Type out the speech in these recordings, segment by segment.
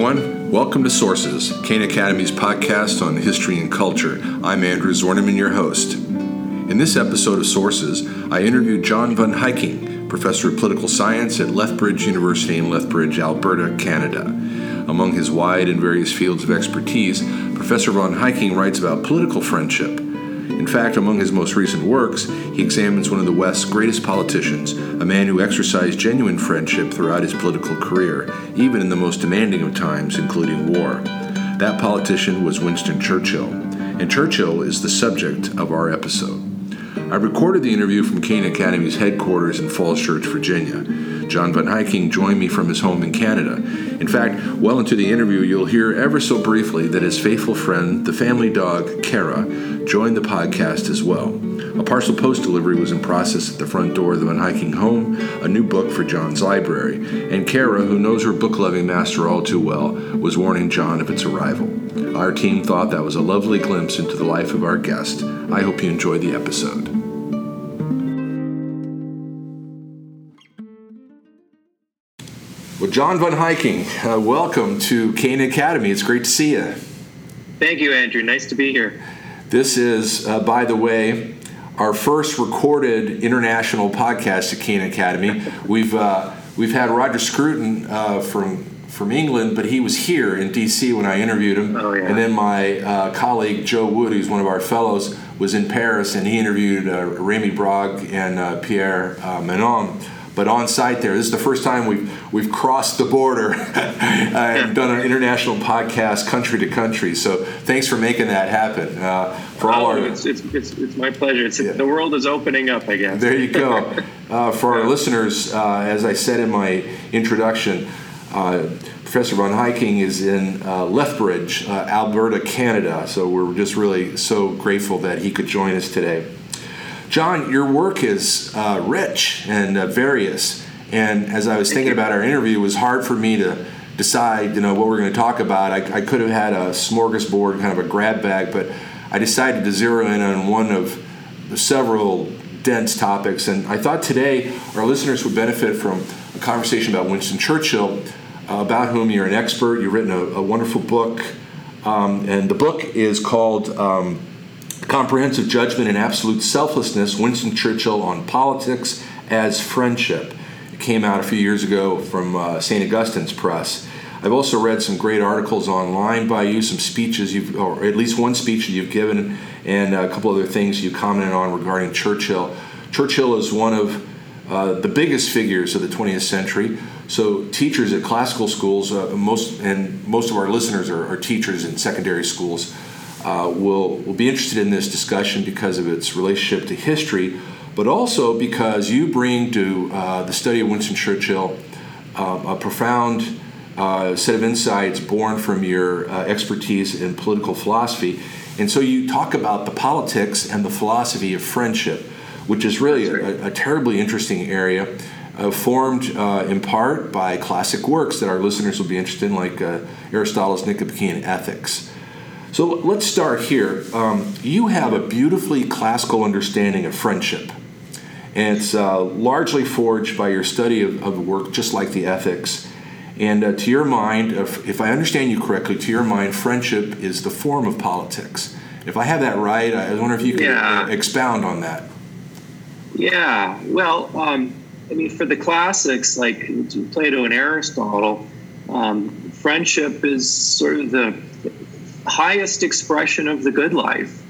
everyone. Welcome to Sources, Cana Academy's podcast on history and culture. I'm Andrew Zwerneman, your host. In this episode of Sources, I interviewed John von Heyking, professor of political science at Lethbridge University in Lethbridge, Alberta, Canada. Among his wide and various fields of expertise, Professor von Heyking writes about political friendship, fact, among his most recent works, he examines one of the West's greatest politicians, a man who exercised genuine friendship throughout his political career, even in the most demanding of times, including war. That politician was Winston Churchill, and Churchill is the subject of our episode. I recorded the interview from Cana Academy's headquarters in Falls Church, Virginia. John von Heyking joined me from his home in Canada. In fact, well into the interview, you'll hear ever so briefly that his faithful friend, the family dog, Kara, joined the podcast as well. A parcel post delivery was in process at the front door of the von Heyking home, a new book for John's library, and Kara, who knows her book loving master all too well, was warning John of its arrival. Our team thought that was a lovely glimpse into the life of our guest. I hope you enjoyed the episode. Well, John von Heyking, uh, welcome to Cana Academy. It's great to see you. Thank you, Andrew. Nice to be here. This is, uh, by the way, our first recorded international podcast at Cana Academy. We've uh, we've had Roger Scruton uh, from from England, but he was here in D.C. when I interviewed him. Oh, yeah. And then my uh, colleague Joe Wood, who's one of our fellows, was in Paris, and he interviewed uh, Rémi Brague and uh, Pierre uh, Manent. But on site there, this is the first time we've we've crossed the border and done an international podcast, country to country. So thanks for making that happen. Uh, for all Oh, our it's, it's, it's, it's my pleasure. It's, Yeah. The world is opening up, I guess. There you go. Uh, for our listeners, uh, as I said in my introduction, uh, Professor Von Heyking is in uh, Lethbridge, uh, Alberta, Canada. So we're just really so grateful that he could join us today. John, your work is uh, rich and uh, various. And as I was thinking about our interview, it was hard for me to decide, you know, what we're going to talk about. I, I could have had a smorgasbord, kind of a grab bag, but I decided to zero in on one of several dense topics. And I thought today our listeners would benefit from a conversation about Winston Churchill, uh, about whom you're an expert. You've written a, a wonderful book, um, and the book is called um, Comprehensive Judgment and Absolute Selflessness Winston Churchill on Politics as Friendship. It came out a few years ago from uh, St. Augustine's Press. I've also read some great articles online by you, some speeches you've, or at least one speech that you've given, and a couple other things you commented on regarding Churchill. Churchill is one of uh, the biggest figures of the 20th century. So teachers at classical schools, uh, most and most of our listeners are, are teachers in secondary schools, uh, will will be interested in this discussion because of its relationship to history, but also because you bring to uh, the study of Winston Churchill um, a profound uh, set of insights born from your uh, expertise in political philosophy. And so you talk about the politics and the philosophy of friendship, which is really a, a terribly interesting area, uh, formed uh, in part by classic works that our listeners will be interested in, like uh, Aristotle's Nicomachean Ethics. So let's start here. Um, you have a beautifully classical understanding of friendship. And it's uh, largely forged by your study of, of the work, just like the ethics. And uh, to your mind, if, if I understand you correctly, to your mind, friendship is the form of politics. If I have that right, I wonder if you could Yeah. uh, expound on that. Yeah. Well, um, I mean, for the classics like Plato and Aristotle, um, friendship is sort of the highest expression of the good life,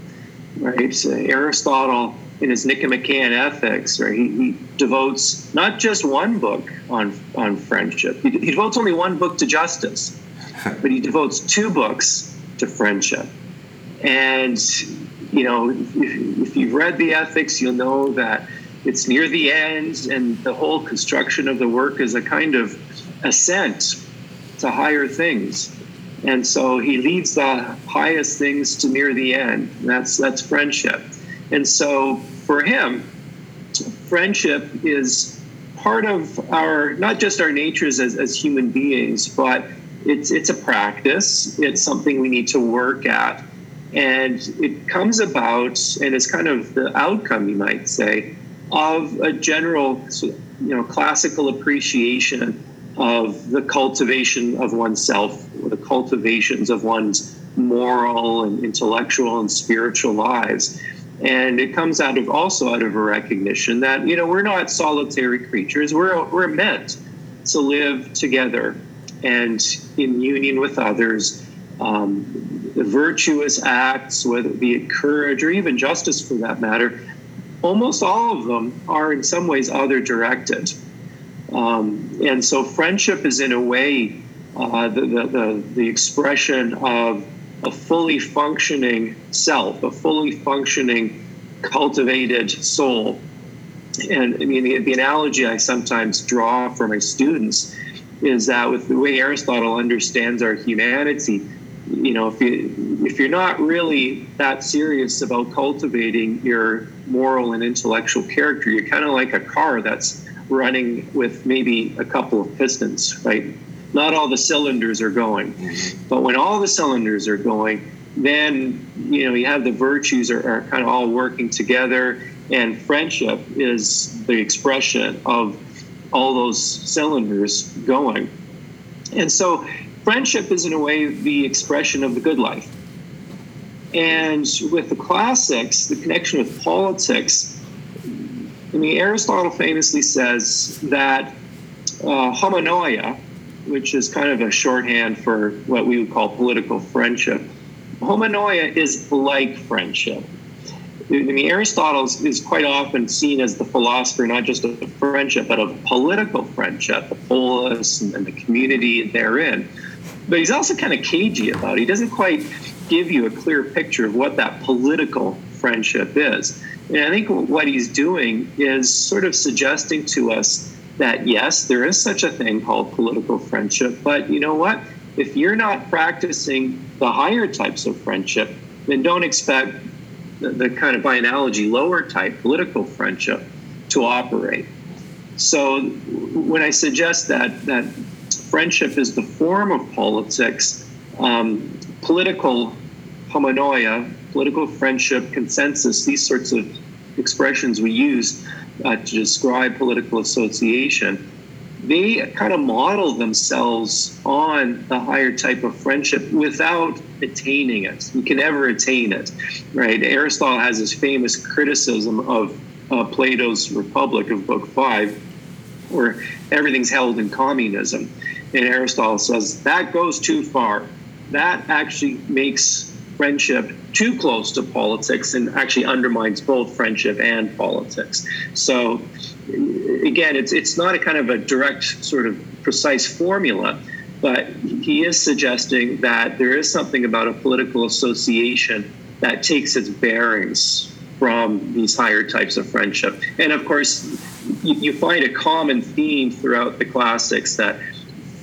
right? So Aristotle, in his Nicomachean Ethics, right, he, he devotes not just one book on on friendship. He, he devotes only one book to justice, but he devotes two books to friendship. And you know, if, if you've read the ethics, you'll know that it's near the end, and the whole construction of the work is a kind of ascent to higher things. And so he leads the highest things to near the end. That's that's friendship. And so for him, friendship is part of our not just our natures as, as human beings, but it's it's a practice. It's something we need to work at. And it comes about and is kind of the outcome, you might say, of a general you know classical appreciation of the cultivation of oneself the cultivations of one's moral and intellectual and spiritual lives. And it comes out of also out of a recognition that, you know, we're not solitary creatures. We're, we're meant to live together and in union with others. Um, virtuous acts, whether it be courage or even justice for that matter, almost all of them are in some ways other directed. Um, and so friendship is in a way uh, the, the, the, the expression of a fully functioning self, a fully functioning, cultivated soul. And I mean, the, the analogy I sometimes draw for my students is that with the way Aristotle understands our humanity, you know, if you if you're not really that serious about cultivating your moral and intellectual character, you're kind of like a car that's running with maybe a couple of pistons, right? Not all the cylinders are going, mm-hmm. but when all the cylinders are going, then you know you have the virtues are, are kind of all working together, and friendship is the expression of all those cylinders going. And so friendship is in a way the expression of the good life. And with the classics, the connection with politics, I mean, Aristotle famously says that uh, homonoia, which is kind of a shorthand for what we would call political friendship, homonoia is like friendship. I mean, Aristotle is quite often seen as the philosopher not just of friendship, but of political friendship, the polis and the community therein. But he's also kind of cagey about it. He doesn't quite give you a clear picture of what that political friendship is. And I think what he's doing is sort of suggesting to us that yes, there is such a thing called political friendship, but you know what? If you're not practicing the higher types of friendship, then don't expect the, the kind of by analogy lower type political friendship to operate. So when I suggest that that friendship is the form of politics, um, political homonoia, political friendship, consensus, these sorts of expressions we use uh, to describe political association they kind of model themselves on the higher type of friendship without attaining it. You can never attain it, right? Aristotle has his famous criticism of uh, Plato's Republic of Book Five, where everything's held in communism. And Aristotle says that goes too far. That actually makes friendship too close to politics and actually undermines both friendship and politics. So again, it's it's not a kind of a direct sort of precise formula, but he is suggesting that there is something about a political association that takes its bearings from these higher types of friendship. And of course, you, you find a common theme throughout the classics that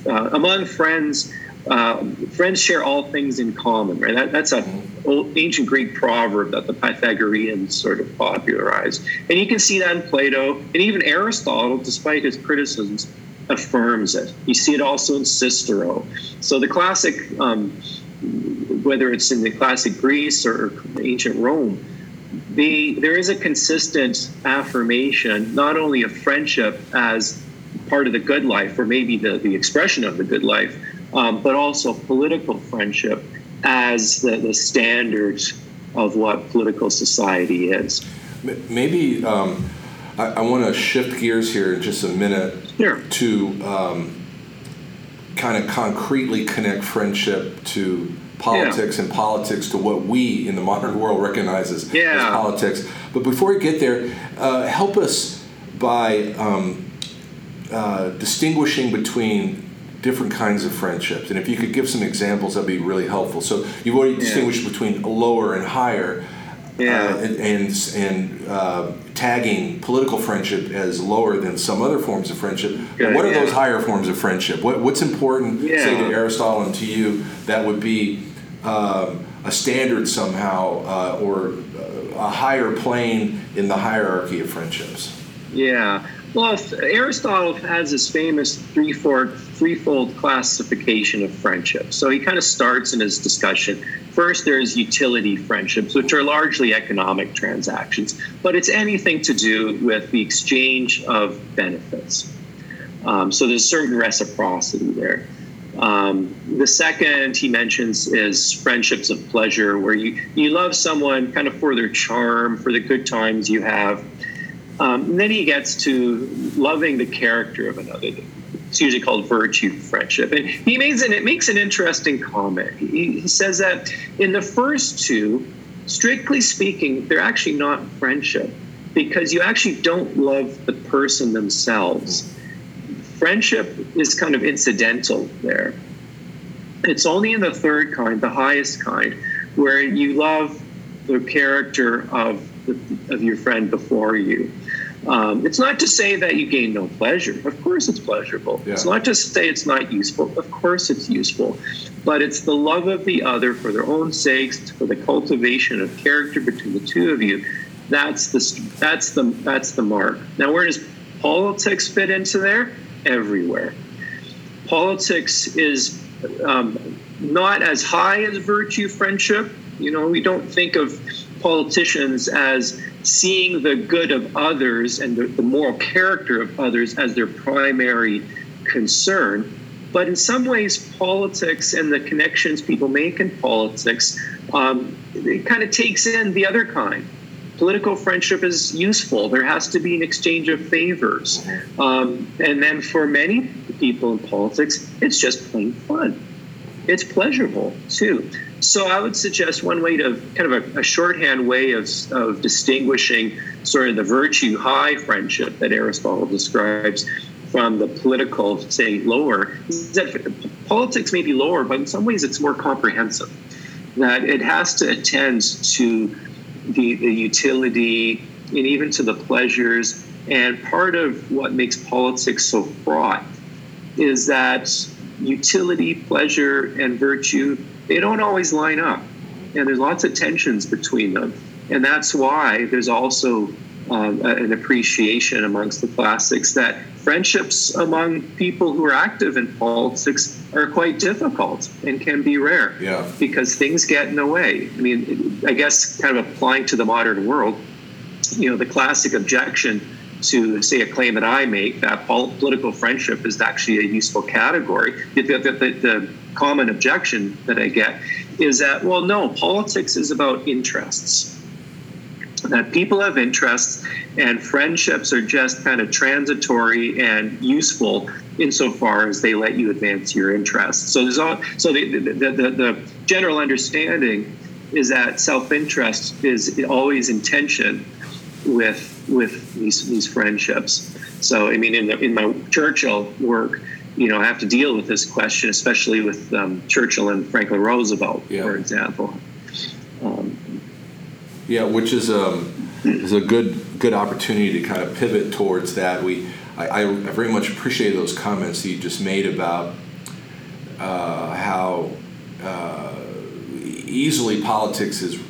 uh, among friends, uh, friends share all things in common, right? That, that's an old, ancient Greek proverb that the Pythagoreans sort of popularized. And you can see that in Plato and even Aristotle, despite his criticisms, affirms it. You see it also in Cicero. So the classic, um, whether it's in the classic Greece or ancient Rome, the, there is a consistent affirmation, not only of friendship as part of the good life, or maybe the, the expression of the good life, um, but also political friendship as the, the standard of what political society is. Maybe um, I, I want to shift gears here in just a minute sure. to um, kind of concretely connect friendship to politics yeah. and politics to what we in the modern world recognize as, yeah. as politics. But before we get there, uh, help us by um, uh, distinguishing between different kinds of friendships. And if you could give some examples, that'd be really helpful. So you've already distinguished yeah. between lower and higher. Yeah. Uh, and and, and uh, tagging political friendship as lower than some other forms of friendship. Good, what are yeah. those higher forms of friendship? What, what's important, yeah. say to Aristotle and to you, that would be um, a standard somehow uh, or a higher plane in the hierarchy of friendships? Yeah. Well, Aristotle has this famous threefold, threefold classification of friendship. So he kind of starts in his discussion. First, there's utility friendships, which are largely economic transactions, but it's anything to do with the exchange of benefits. Um, so there's certain reciprocity there. Um, the second he mentions is friendships of pleasure, where you, you love someone kind of for their charm, for the good times you have. Um, then he gets to loving the character of another. It's usually called virtue friendship. And he makes an, it makes an interesting comment. He, he says that in the first two, strictly speaking, they're actually not friendship because you actually don't love the person themselves friendship is kind of incidental there. It's only in the third kind, the highest kind, where you love the character of the, of your friend before you. Um, it's not to say that you gain no pleasure. Of course, it's pleasurable. Yeah. It's not to say it's not useful. Of course, it's useful. But it's the love of the other for their own sakes, for the cultivation of character between the two of you. That's the that's the that's the mark. Now, where does politics fit into there? everywhere. Politics is um, not as high as virtue friendship. You know, we don't think of politicians as seeing the good of others and the, the moral character of others as their primary concern. But in some ways, politics and the connections people make in politics, um, it kind of takes in the other kind political friendship is useful. There has to be an exchange of favors. Um, and then for many people in politics, it's just plain fun. It's pleasurable too. So I would suggest one way to kind of a, a shorthand way of, of distinguishing sort of the virtue high friendship that Aristotle describes from the political, say, lower, is that politics may be lower, but in some ways it's more comprehensive. That it has to attend to the, the utility and even to the pleasures. And part of what makes politics so fraught is that utility, pleasure, and virtue, they don't always line up. And there's lots of tensions between them. And that's why there's also um, an appreciation amongst the classics that friendships among people who are active in politics are quite difficult and can be rare yeah. because things get in the way. I mean, I guess kind of applying to the modern world, you know, the classic objection to say a claim that I make that political friendship is actually a useful category. The, the, the, the common objection that I get is that, well, no, politics is about interests that people have interests and friendships are just kind of transitory and useful insofar as they let you advance your interests. So there's all, so the, the, the, the general understanding is that self-interest is always in tension with with these these friendships. So I mean, in the, in my Churchill work, you know, I have to deal with this question, especially with um, Churchill and Franklin Roosevelt, yeah. for example. Um, yeah, which is um, is a good good opportunity to kind of pivot towards that. We I, I very much appreciate those comments that you just made about uh, how uh, easily politics is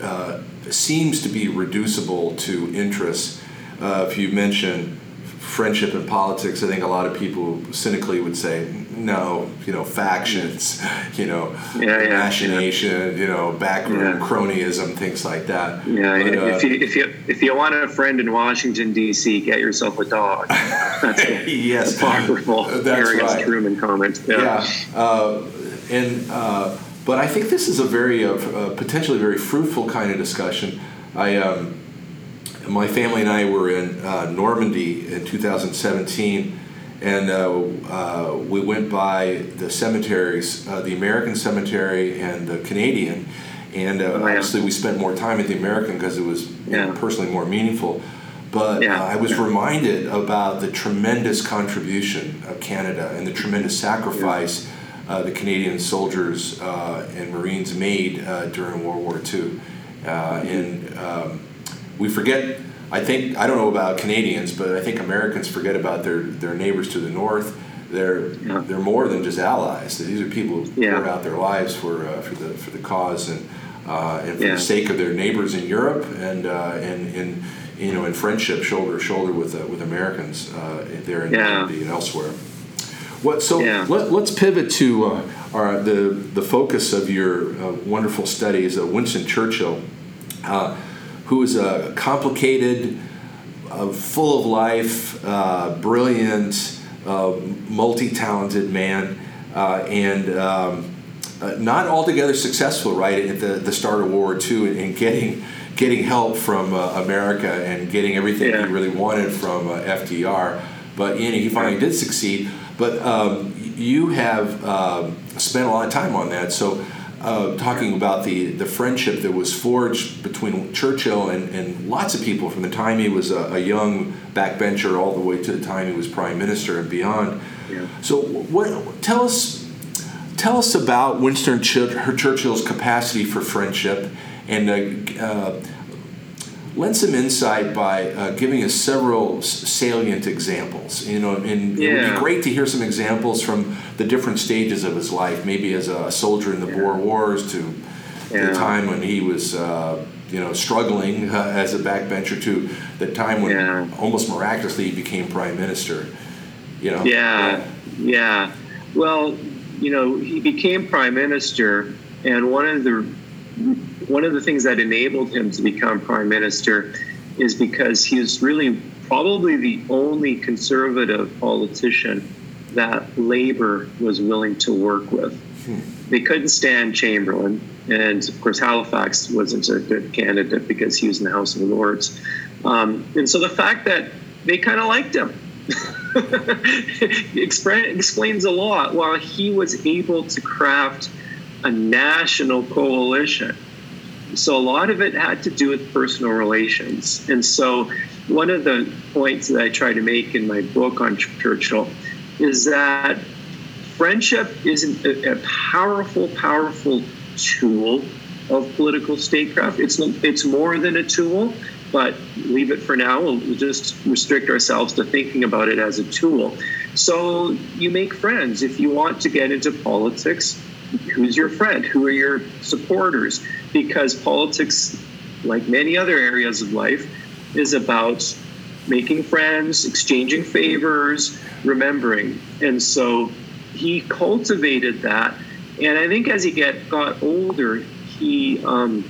uh, seems to be reducible to interests. Uh, if you mention friendship and politics, I think a lot of people cynically would say, no, you know, factions, you know, yeah, yeah, machination, yeah. you know, backroom cronyism, things like that. Yeah, but, if, uh, you, if you if you want a friend in Washington D.C., get yourself a dog. That's a yes, apocryphal That's right. Truman comment. Yeah, uh, and uh, but I think this is a very uh, uh, potentially very fruitful kind of discussion. I. Um, my family and I were in uh, Normandy in 2017, and uh, uh, we went by the cemeteries, uh, the American cemetery and the Canadian. And uh, oh, obviously, we spent more time at the American because it was yeah. personally more meaningful. But yeah. I was reminded about the tremendous contribution of Canada and the tremendous sacrifice the Canadian soldiers and Marines made during World War II. and um, we forget. I think I don't know about Canadians, but I think Americans forget about their their neighbors to the north. They're yeah. they're more than just allies. These are people who yeah. poured out their lives for uh, for the for the cause and uh, and for yeah. the sake of their neighbors in Europe and uh, and in you know in friendship shoulder to shoulder with uh, with Americans uh, there in yeah. And elsewhere. What so let, us pivot to uh, our, the the focus of your wonderful studies, Winston Churchill who is a complicated, uh, full of life, uh, brilliant, uh, multi talented man. uh, and um, uh, not altogether successful, right, at the, the start of World War II and getting getting help from uh, America and getting everything Yeah. he really wanted from uh, FDR. But you know, he finally did succeed. But um, you have um, spent a lot of time on that. So, uh, talking about the, the friendship that was forged between Churchill and, and lots of people from the time he was a, a young backbencher all the way to the time he was prime minister and beyond. Yeah. So, what tell us tell us about Winston Chur- Churchill's capacity for friendship and uh, uh, lend some insight by uh, giving us several salient examples. You know, and it would be great to hear some examples from the different stages of his life, maybe as a soldier in the Boer Wars to Yeah. the time when he was. Uh, you know, struggling uh, as a backbencher to the time when Yeah. almost miraculously he became prime minister. You know, Yeah, yeah. Well, you know, he became prime minister, and one of the one of the things that enabled him to become prime minister is because he was really probably the only conservative politician that Labor was willing to work with. They couldn't stand Chamberlain, and of course Halifax wasn't a good candidate because he was in the House of Lords. Um, and so the fact that they kind of liked him explains a lot. While he was able to craft a national coalition, so a lot of it had to do with personal relations. And so one of the points that I try to make in my book on Churchill is that friendship is a, powerful, powerful tool of political statecraft. It's it's more than a tool, but leave it for now. We'll just restrict ourselves to thinking about it as a tool. So you make friends if you want to get into politics. Who's your friend? Who are your supporters? Because politics, like many other areas of life, is about making friends, exchanging favors, remembering. And so he cultivated that. And I think as he get got older, he um,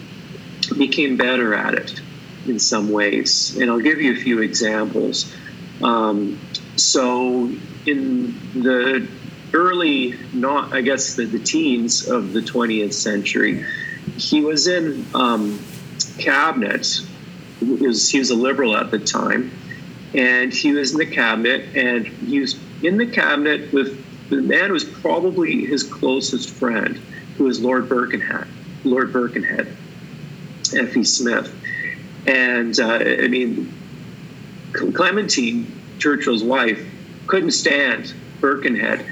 became better at it in some ways. And I'll give you a few examples. Um, so in the early, not I guess the, the teens of the 20th century, he was in um, cabinet. He was, he was a liberal at the time, and he was in the cabinet, and he was in the cabinet with the man who was probably his closest friend, who was Lord Birkenhead, Lord Birkenhead, F.E. Smith. And uh, I mean, Clementine, Churchill's wife, couldn't stand Birkenhead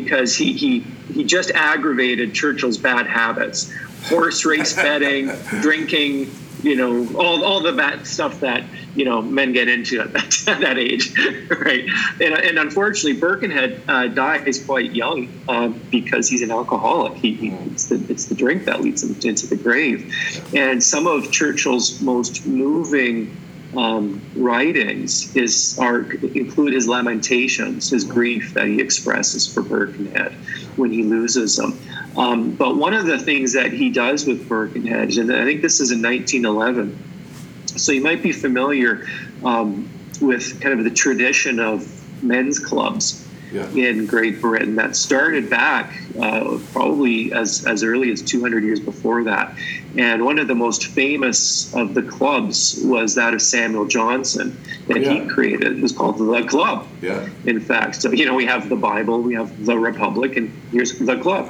because he, he, he just aggravated Churchill's bad habits horse race betting, drinking, you know, all, all the bad stuff that, you know, men get into at that, at that age, right? And, and unfortunately, Birkenhead uh, dies quite young um, because he's an alcoholic. He, he, it's, the, it's the drink that leads him into the grave. And some of Churchill's most moving um, writings is are include his lamentations, his grief that he expresses for Birkenhead when he loses him. Um, but one of the things that he does with Birkenhead, and I think this is in 1911, so you might be familiar um, with kind of the tradition of men's clubs Yeah. in Great Britain that started back uh, probably as, as early as 200 years before that. And one of the most famous of the clubs was that of Samuel Johnson that Yeah. he created. It was called the Club Yeah. in fact. So, you know, we have the Bible, we have the Republic, and here's the club.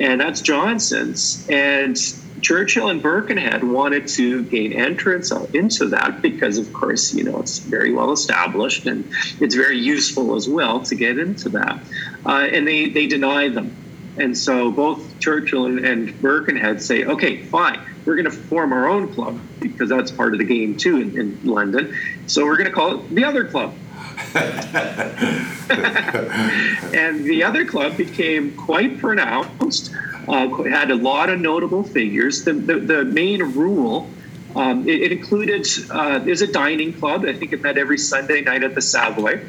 And that's Johnson's. And Churchill and Birkenhead wanted to gain entrance into that because, of course, you know, it's very well established and it's very useful as well to get into that. Uh, and they, they denied them. And so both Churchill and, and Birkenhead say, okay, fine, we're going to form our own club because that's part of the game too in, in London. So we're going to call it the other club. and the other club became quite pronounced, uh, had a lot of notable figures. The, the, the main rule, um, it, it included, uh, there's a dining club. I think it met every Sunday night at the Savoy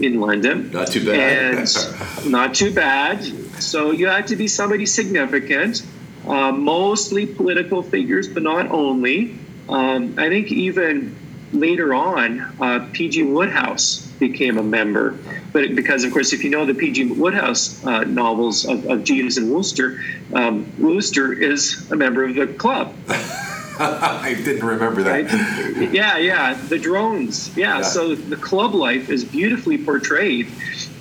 in London. Not too bad. And not too bad. So you had to be somebody significant, uh, mostly political figures, but not only. Um, I think even later on, uh, P.G. Wodehouse became a member. But because, of course, if you know the P.G. Wodehouse uh, novels of, of, Jeeves and Wooster, um, Wooster is a member of the club. I didn't remember that. Right? Yeah, yeah. The drones. Yeah. yeah. So the club life is beautifully portrayed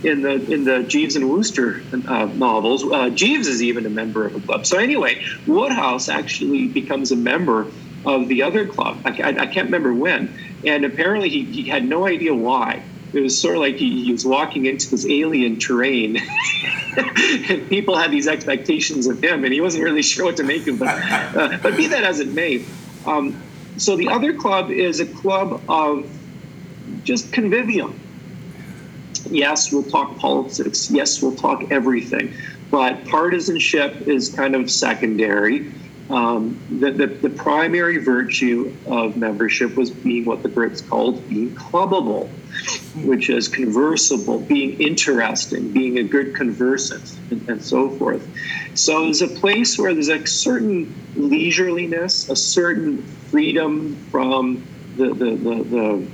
in the in the Jeeves and Wooster uh, novels. Uh, Jeeves is even a member of a club. So anyway, Wodehouse actually becomes a member of the other club. I, I, I can't remember when, and apparently he, he had no idea why. It was sort of like he, he was walking into this alien terrain, and people had these expectations of him, and he wasn't really sure what to make of them. Uh, but be that as it may, um, so the other club is a club of just convivium yes, we'll talk politics. Yes, we'll talk everything. But partisanship is kind of secondary. Um, the, the, the, primary virtue of membership was being what the Brits called being clubbable, which is conversable, being interesting, being a good conversant, and, and so forth. So there's a place where there's a certain leisureliness, a certain freedom from the, the, the, the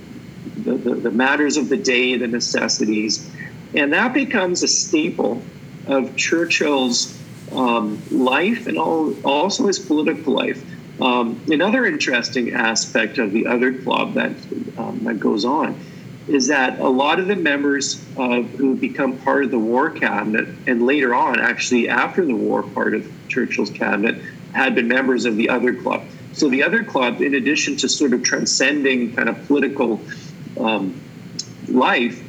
the, the, the matters of the day, the necessities. And that becomes a staple of Churchill's um, life and all, also his political life. Um, another interesting aspect of the other club that, um, that goes on is that a lot of the members of, who become part of the war cabinet and later on, actually after the war, part of Churchill's cabinet, had been members of the other club. So the other club, in addition to sort of transcending kind of political um, life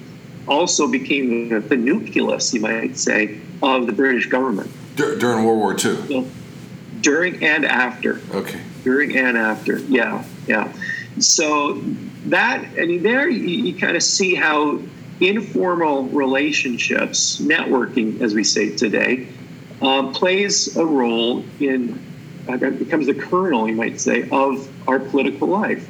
also became the, the, nucleus, you might say, of the British government. Dur- during World War II? During and after. Okay. During and after, yeah, yeah. So that, I mean, there you, you kind of see how informal relationships, networking, as we say today, um, plays a role in, uh, becomes the kernel, you might say, of our political life.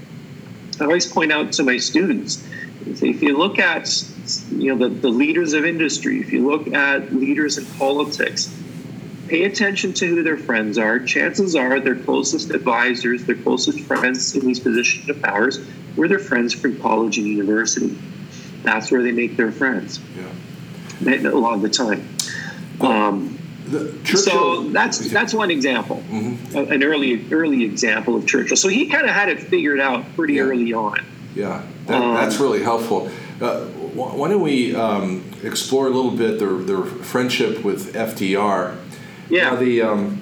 I always point out to my students if you look at you know the, the leaders of industry, if you look at leaders in politics, pay attention to who their friends are. Chances are their closest advisors, their closest friends in these positions of powers were their friends from college and university. That's where they make their friends. Yeah. A lot of the time. Um, so that's that's one example, mm-hmm. an early early example of Churchill. So he kind of had it figured out pretty yeah. early on. Yeah, that, um, that's really helpful. Uh, why don't we um, explore a little bit their, their friendship with FDR? Yeah. Now the um,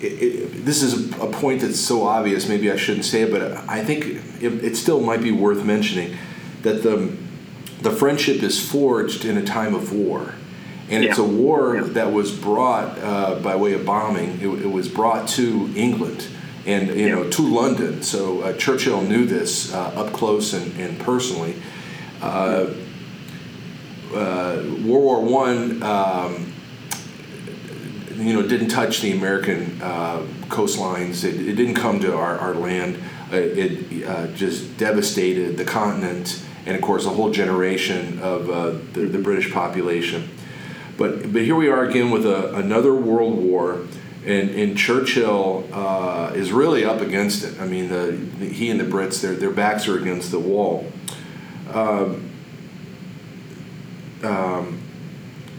it, it, this is a point that's so obvious. Maybe I shouldn't say it, but I think it, it still might be worth mentioning that the the friendship is forged in a time of war and yeah. it's a war yeah. that was brought uh, by way of bombing. It, it, was brought to England and you yeah. know to London. So uh, Churchill knew this uh, up close and, and personally. Uh, uh, World War One, um, you know, didn't touch the American uh, coastlines. It, it, didn't come to our, our land. it just devastated the continent and, of course, a whole generation of the, the British population. But but here we are again with a, another world war, and, and Churchill uh, is really up against it. I mean, the, the, he and the Brits, their their backs are against the wall. Um, um,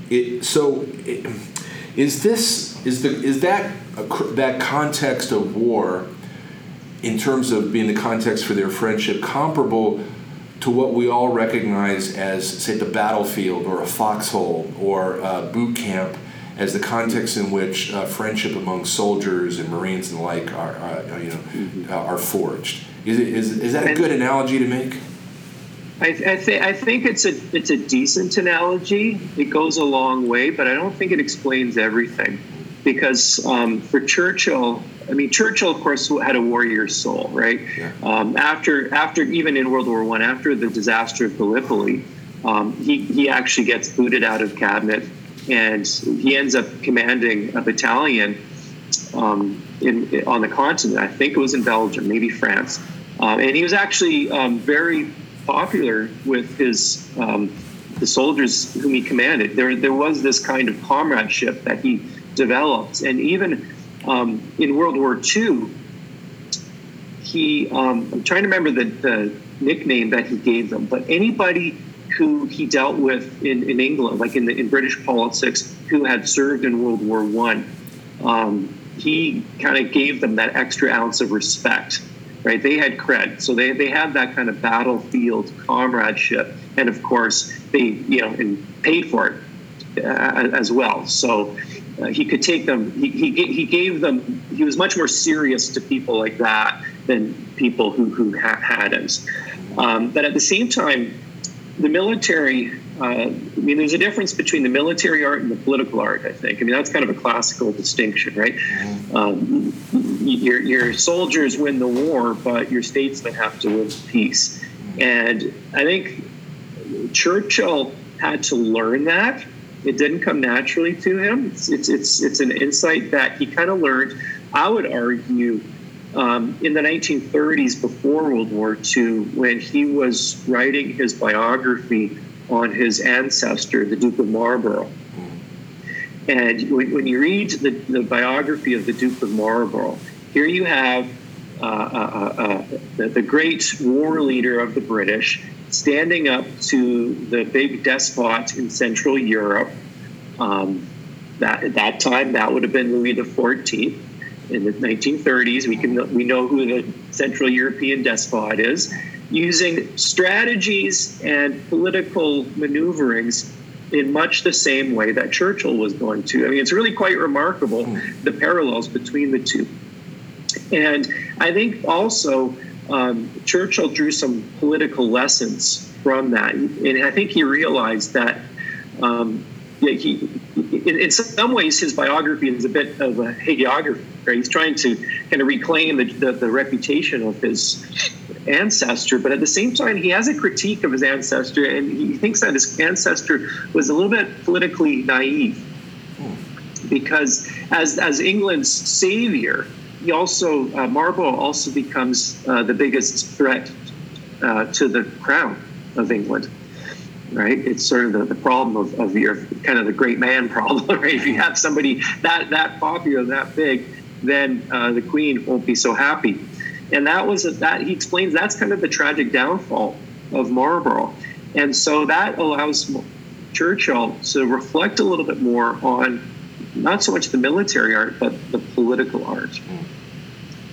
it, so, it, is this is the is that that context of war, in terms of being the context for their friendship, comparable to what we all recognize as, say, the battlefield or a foxhole or a boot camp as the context in which uh, friendship among soldiers and Marines and the like are, uh, you know, mm-hmm. uh, are forged. Is, it, is, is that a good analogy to make? I, I, th- I think it's a it's a decent analogy. It goes a long way, but I don't think it explains everything. Because um, for Churchill, I mean, Churchill, of course, had a warrior soul, right? Yeah. Um, after, after even in World War One, after the disaster of Gallipoli, um, he he actually gets booted out of cabinet, and he ends up commanding a battalion um, in on the continent. I think it was in Belgium, maybe France, um, and he was actually um, very popular with his um, the soldiers whom he commanded. There there was this kind of comradeship that he developed, and even um, in World War II, he, um, I'm trying to remember the, the nickname that he gave them, but anybody who he dealt with in, in England, like in, the, in British politics, who had served in World War One, um, he kind of gave them that extra ounce of respect. Right, they had cred, so they, they had that kind of battlefield comradeship, and of course they you know and paid for it uh, as well. So uh, he could take them. He, he he gave them. He was much more serious to people like that than people who who ha- had him. Um, but at the same time, the military uh, I mean, there's a difference between the military art and the political art. I think. I mean, that's kind of a classical distinction, right? Mm-hmm. Um, your, your soldiers win the war, but your statesmen have to win peace. And I think Churchill had to learn that. It didn't come naturally to him. It's it's it's, it's an insight that he kind of learned. I would argue um, in the 1930s, before World War II, when he was writing his biography on his ancestor, the Duke of Marlborough. And when, you read the, the, biography of the Duke of Marlborough, here you have uh, uh, uh, uh, the, the, great war leader of the British standing up to the big despot in Central Europe. Um, that, at that time, that would have been Louis XIV. In the 1930s, we can we know who the Central European despot is using strategies and political maneuverings in much the same way that Churchill was going to. I mean, it's really quite remarkable the parallels between the two. And I think also um, Churchill drew some political lessons from that. And I think he realized that um, he, in, in, some ways, his biography is a bit of a hagiography. Right? He's trying to kind of reclaim the, the, the, reputation of his ancestor, but at the same time, he has a critique of his ancestor, and he thinks that his ancestor was a little bit politically naive. Because as, as England's savior, he also, uh, Marlborough also becomes uh, the biggest threat uh, to the crown of England right? It's sort of the, the problem of, of your kind of the great man problem, right? If you have somebody that that popular, that big, then uh, the queen won't be so happy. And that was a, that he explains that's kind of the tragic downfall of Marlborough, and so that allows Churchill to reflect a little bit more on not so much the military art, but the political art.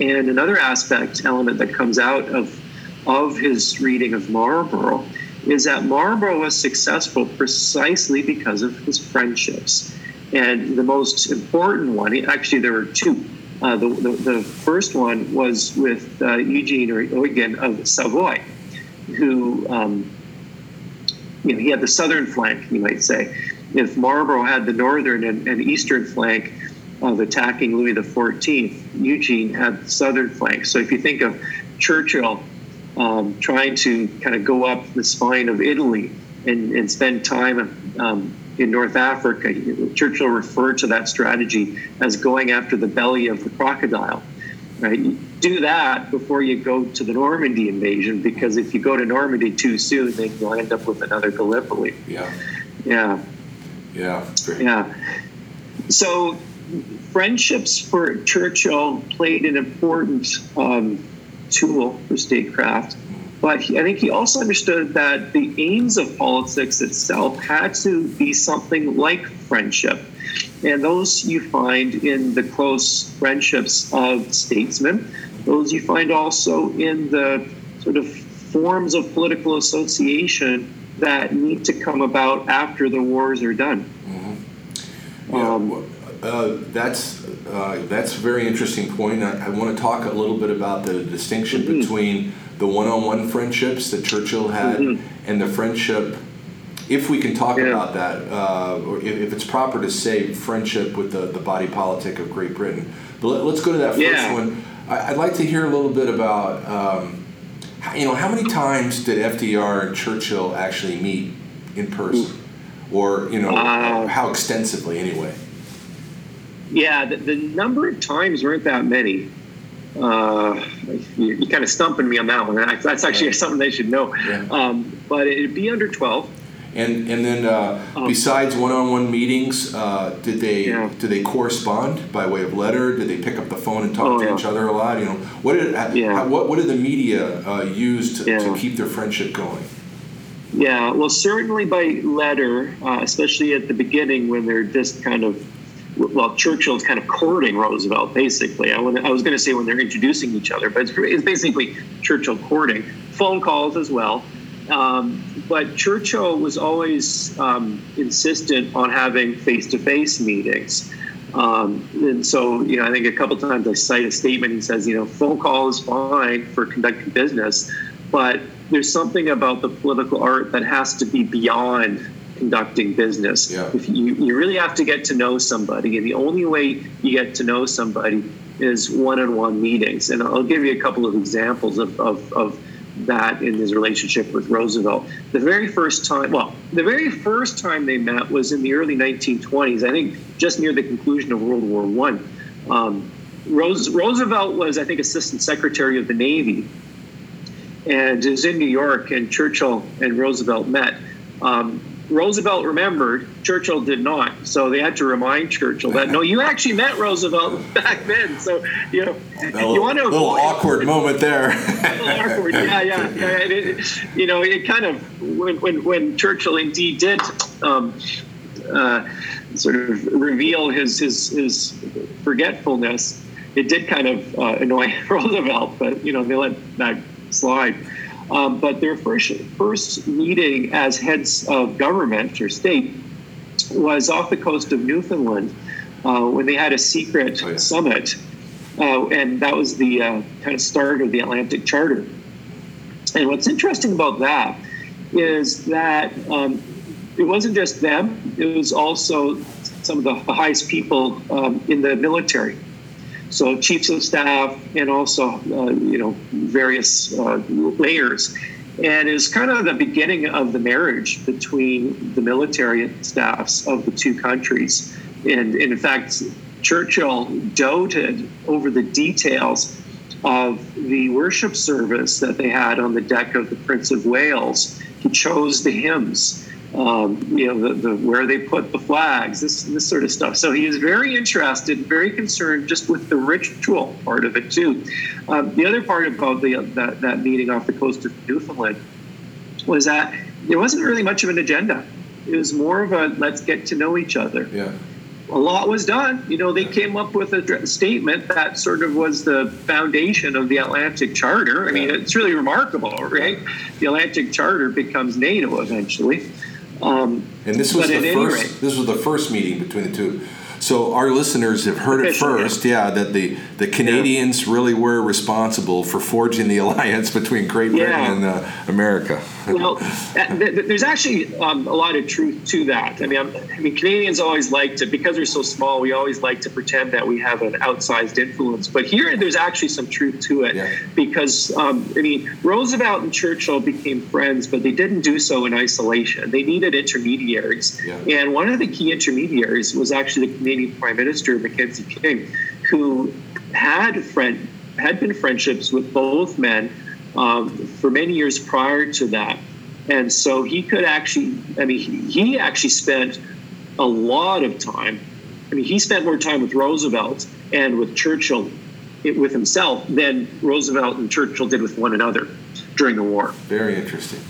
And another aspect element that comes out of of his reading of Marlborough is that Marlborough was successful precisely because of his friendships. And the most important one, actually, there were two. Uh, the, the, the, first one was with uh, Eugene or Eugen of Savoy, who, um, you know, he had the southern flank, you might say. If Marlborough had the northern and, and eastern flank of attacking Louis XIV, Eugene had the southern flank. So if you think of Churchill um, trying to kind of go up the spine of Italy and, and spend time um, in North Africa. Churchill referred to that strategy as going after the belly of the crocodile. Right? Do that before you go to the Normandy invasion, because if you go to Normandy too soon, then you'll end up with another Gallipoli. Yeah. Yeah. Yeah. Yeah. So friendships for Churchill played an important um, tool for statecraft. But he, I think he also understood that the aims of politics itself had to be something like friendship. And those you find in the close friendships of statesmen, those you find also in the sort of forms of political association that need to come about after the wars are done. Mm-hmm. Yeah, um, uh, that's uh, that's a very interesting point. I, I, want to talk a little bit about the distinction mm-hmm. between the one-on-one friendships that Churchill had mm-hmm. and the friendship. If we can talk yeah. about that, uh, or if, if, it's proper to say friendship with the, the body politic of Great Britain. But let, us go to that first yeah. one. I, would like to hear a little bit about, um, how, you know, how many times did FDR and Churchill actually meet in person, or you know, uh, how extensively anyway? Yeah, the, the, number of times weren't that many. Uh, you, are kind of stumping me on that one. That's actually something they should know. Yeah. Um, but it'd be under 12. And and then uh, Oh. besides one-on-one meetings, uh, did they Yeah. did they correspond by way of letter? Did they pick up the phone and talk Oh, to yeah. each other a lot? You know, what did uh, Yeah. how- what what did the media uh, use to, to keep their friendship going? Yeah, well, certainly by letter, uh, especially at the beginning when they're just kind of, well, Churchill's kind of courting Roosevelt, basically. I, I was going to say when they're introducing each other, but it's, it's basically Churchill courting. Phone calls as well. Um, but Churchill was always um, insistent on having face to face meetings. Um, and so, you know, I think a couple times I cite a statement. He says, you know, phone call is fine for conducting business, but there's something about the political art that has to be beyond conducting business. Yeah. If you, you really have to get to know somebody, and the only way you get to know somebody is one-on-one meetings. And I'll give you a couple of examples of, of, of that in his relationship with Roosevelt. The very first time, well, the very first time they met was in the early 1920s. I think just near the conclusion of World War One. Um, Rose, Roosevelt was, I think, Assistant Secretary of the Navy, and was in New York. And Churchill and Roosevelt met. Um, Roosevelt remembered, Churchill did not. So they had to remind Churchill that no, you actually met Roosevelt back then. So you know, A you want to little avoid- awkward moment there. awkward. Yeah, yeah, yeah. It, you know, it kind of when when, when Churchill indeed did um, uh, sort of reveal his his his forgetfulness, it did kind of uh, annoy Roosevelt. But you know, they let that slide. Um, but their first first meeting as heads of government or state was off the coast of Newfoundland uh, when they had a secret Oh, yeah. summit, uh, and that was the uh, kind of start of the Atlantic Charter. And what's interesting about that is that um, it wasn't just them; it was also some of the highest people um, in the military. So chiefs of staff and also uh, you know various uh, layers, and it was kind of the beginning of the marriage between the military staffs of the two countries. And, and in fact, Churchill doted over the details of the worship service that they had on the deck of the Prince of Wales. He chose the hymns um, you know, the, the where they put the flags, this this sort of stuff. So he is very interested, very concerned, just with the ritual part of it too. Um, the other part about the that, that meeting off the coast of Newfoundland was that there wasn't really much of an agenda. It was more of a let's get to know each other yeah. a lot was done. You know, they came up with a statement that sort of was the foundation of the Atlantic Charter. I mean, it's really remarkable, right? The Atlantic Charter becomes NATO eventually. Um, And this was the first. rate- This was the first meeting between the two. So our listeners have heard it yeah. first, yeah, that the, the Canadians really were responsible for forging the alliance between Great Britain Yeah. and uh, America. Well, uh, th- th- there's actually um, a lot of truth to that. I mean, I'm, I mean, Canadians always like to because we're so small. We always like to pretend that we have an outsized influence. But here, there's actually some truth to it Yeah. because um, I mean, Roosevelt and Churchill became friends, but they didn't do so in isolation. They needed intermediaries, Yeah. and one of the key intermediaries was actually the Canadian Prime Minister Mackenzie King, who had friend had been friendships with both men um, for many years prior to that. And so he could actually, I mean, he, actually spent a lot of time. I mean, he spent more time with Roosevelt and with Churchill, it, with himself, than Roosevelt and Churchill did with one another during the war. Very interesting.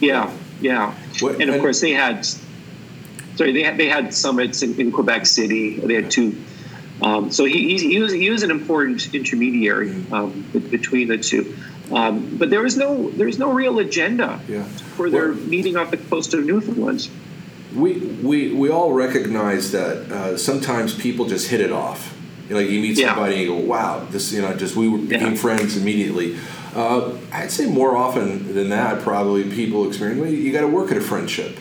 Yeah, yeah. What- and of course, they had, sorry, they had, they had summits in, in Quebec City. They had two. Um, so he, he, he was he was an important intermediary um, between the two. Um, but there was no there was no real agenda Yeah. for their Well- meeting off the coast of Newfoundland. We, we, we all recognize that uh, sometimes people just hit it off. You know, like you meet Yeah. somebody and you go, wow, this, you know, just we became Yeah. friends immediately. Uh, I'd say more often than that, probably people experience, well, you got to work at a friendship.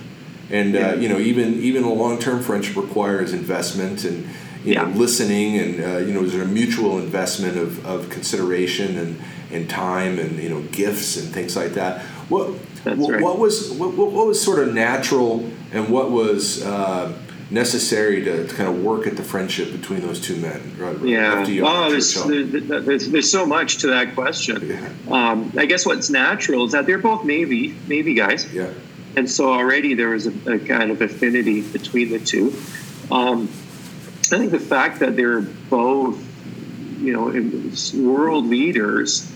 And, uh, you know, even, even a long term friendship requires investment and, you know, listening and, uh, you know, is there a mutual investment of, of consideration and, and time and, you know, gifts and things like that. What, what, right. what was what, what was sort of natural and what was uh, necessary to, to kind of work at the friendship between those two men? Right, Yeah. you- Oh, there's, there- there's, there's so much to that question. Yeah. Um, I guess what's natural is that they're both Navy Navy guys. yeah, and so already there was a, a kind of affinity between the two. Um, I think the fact that they're both, you know, world leaders,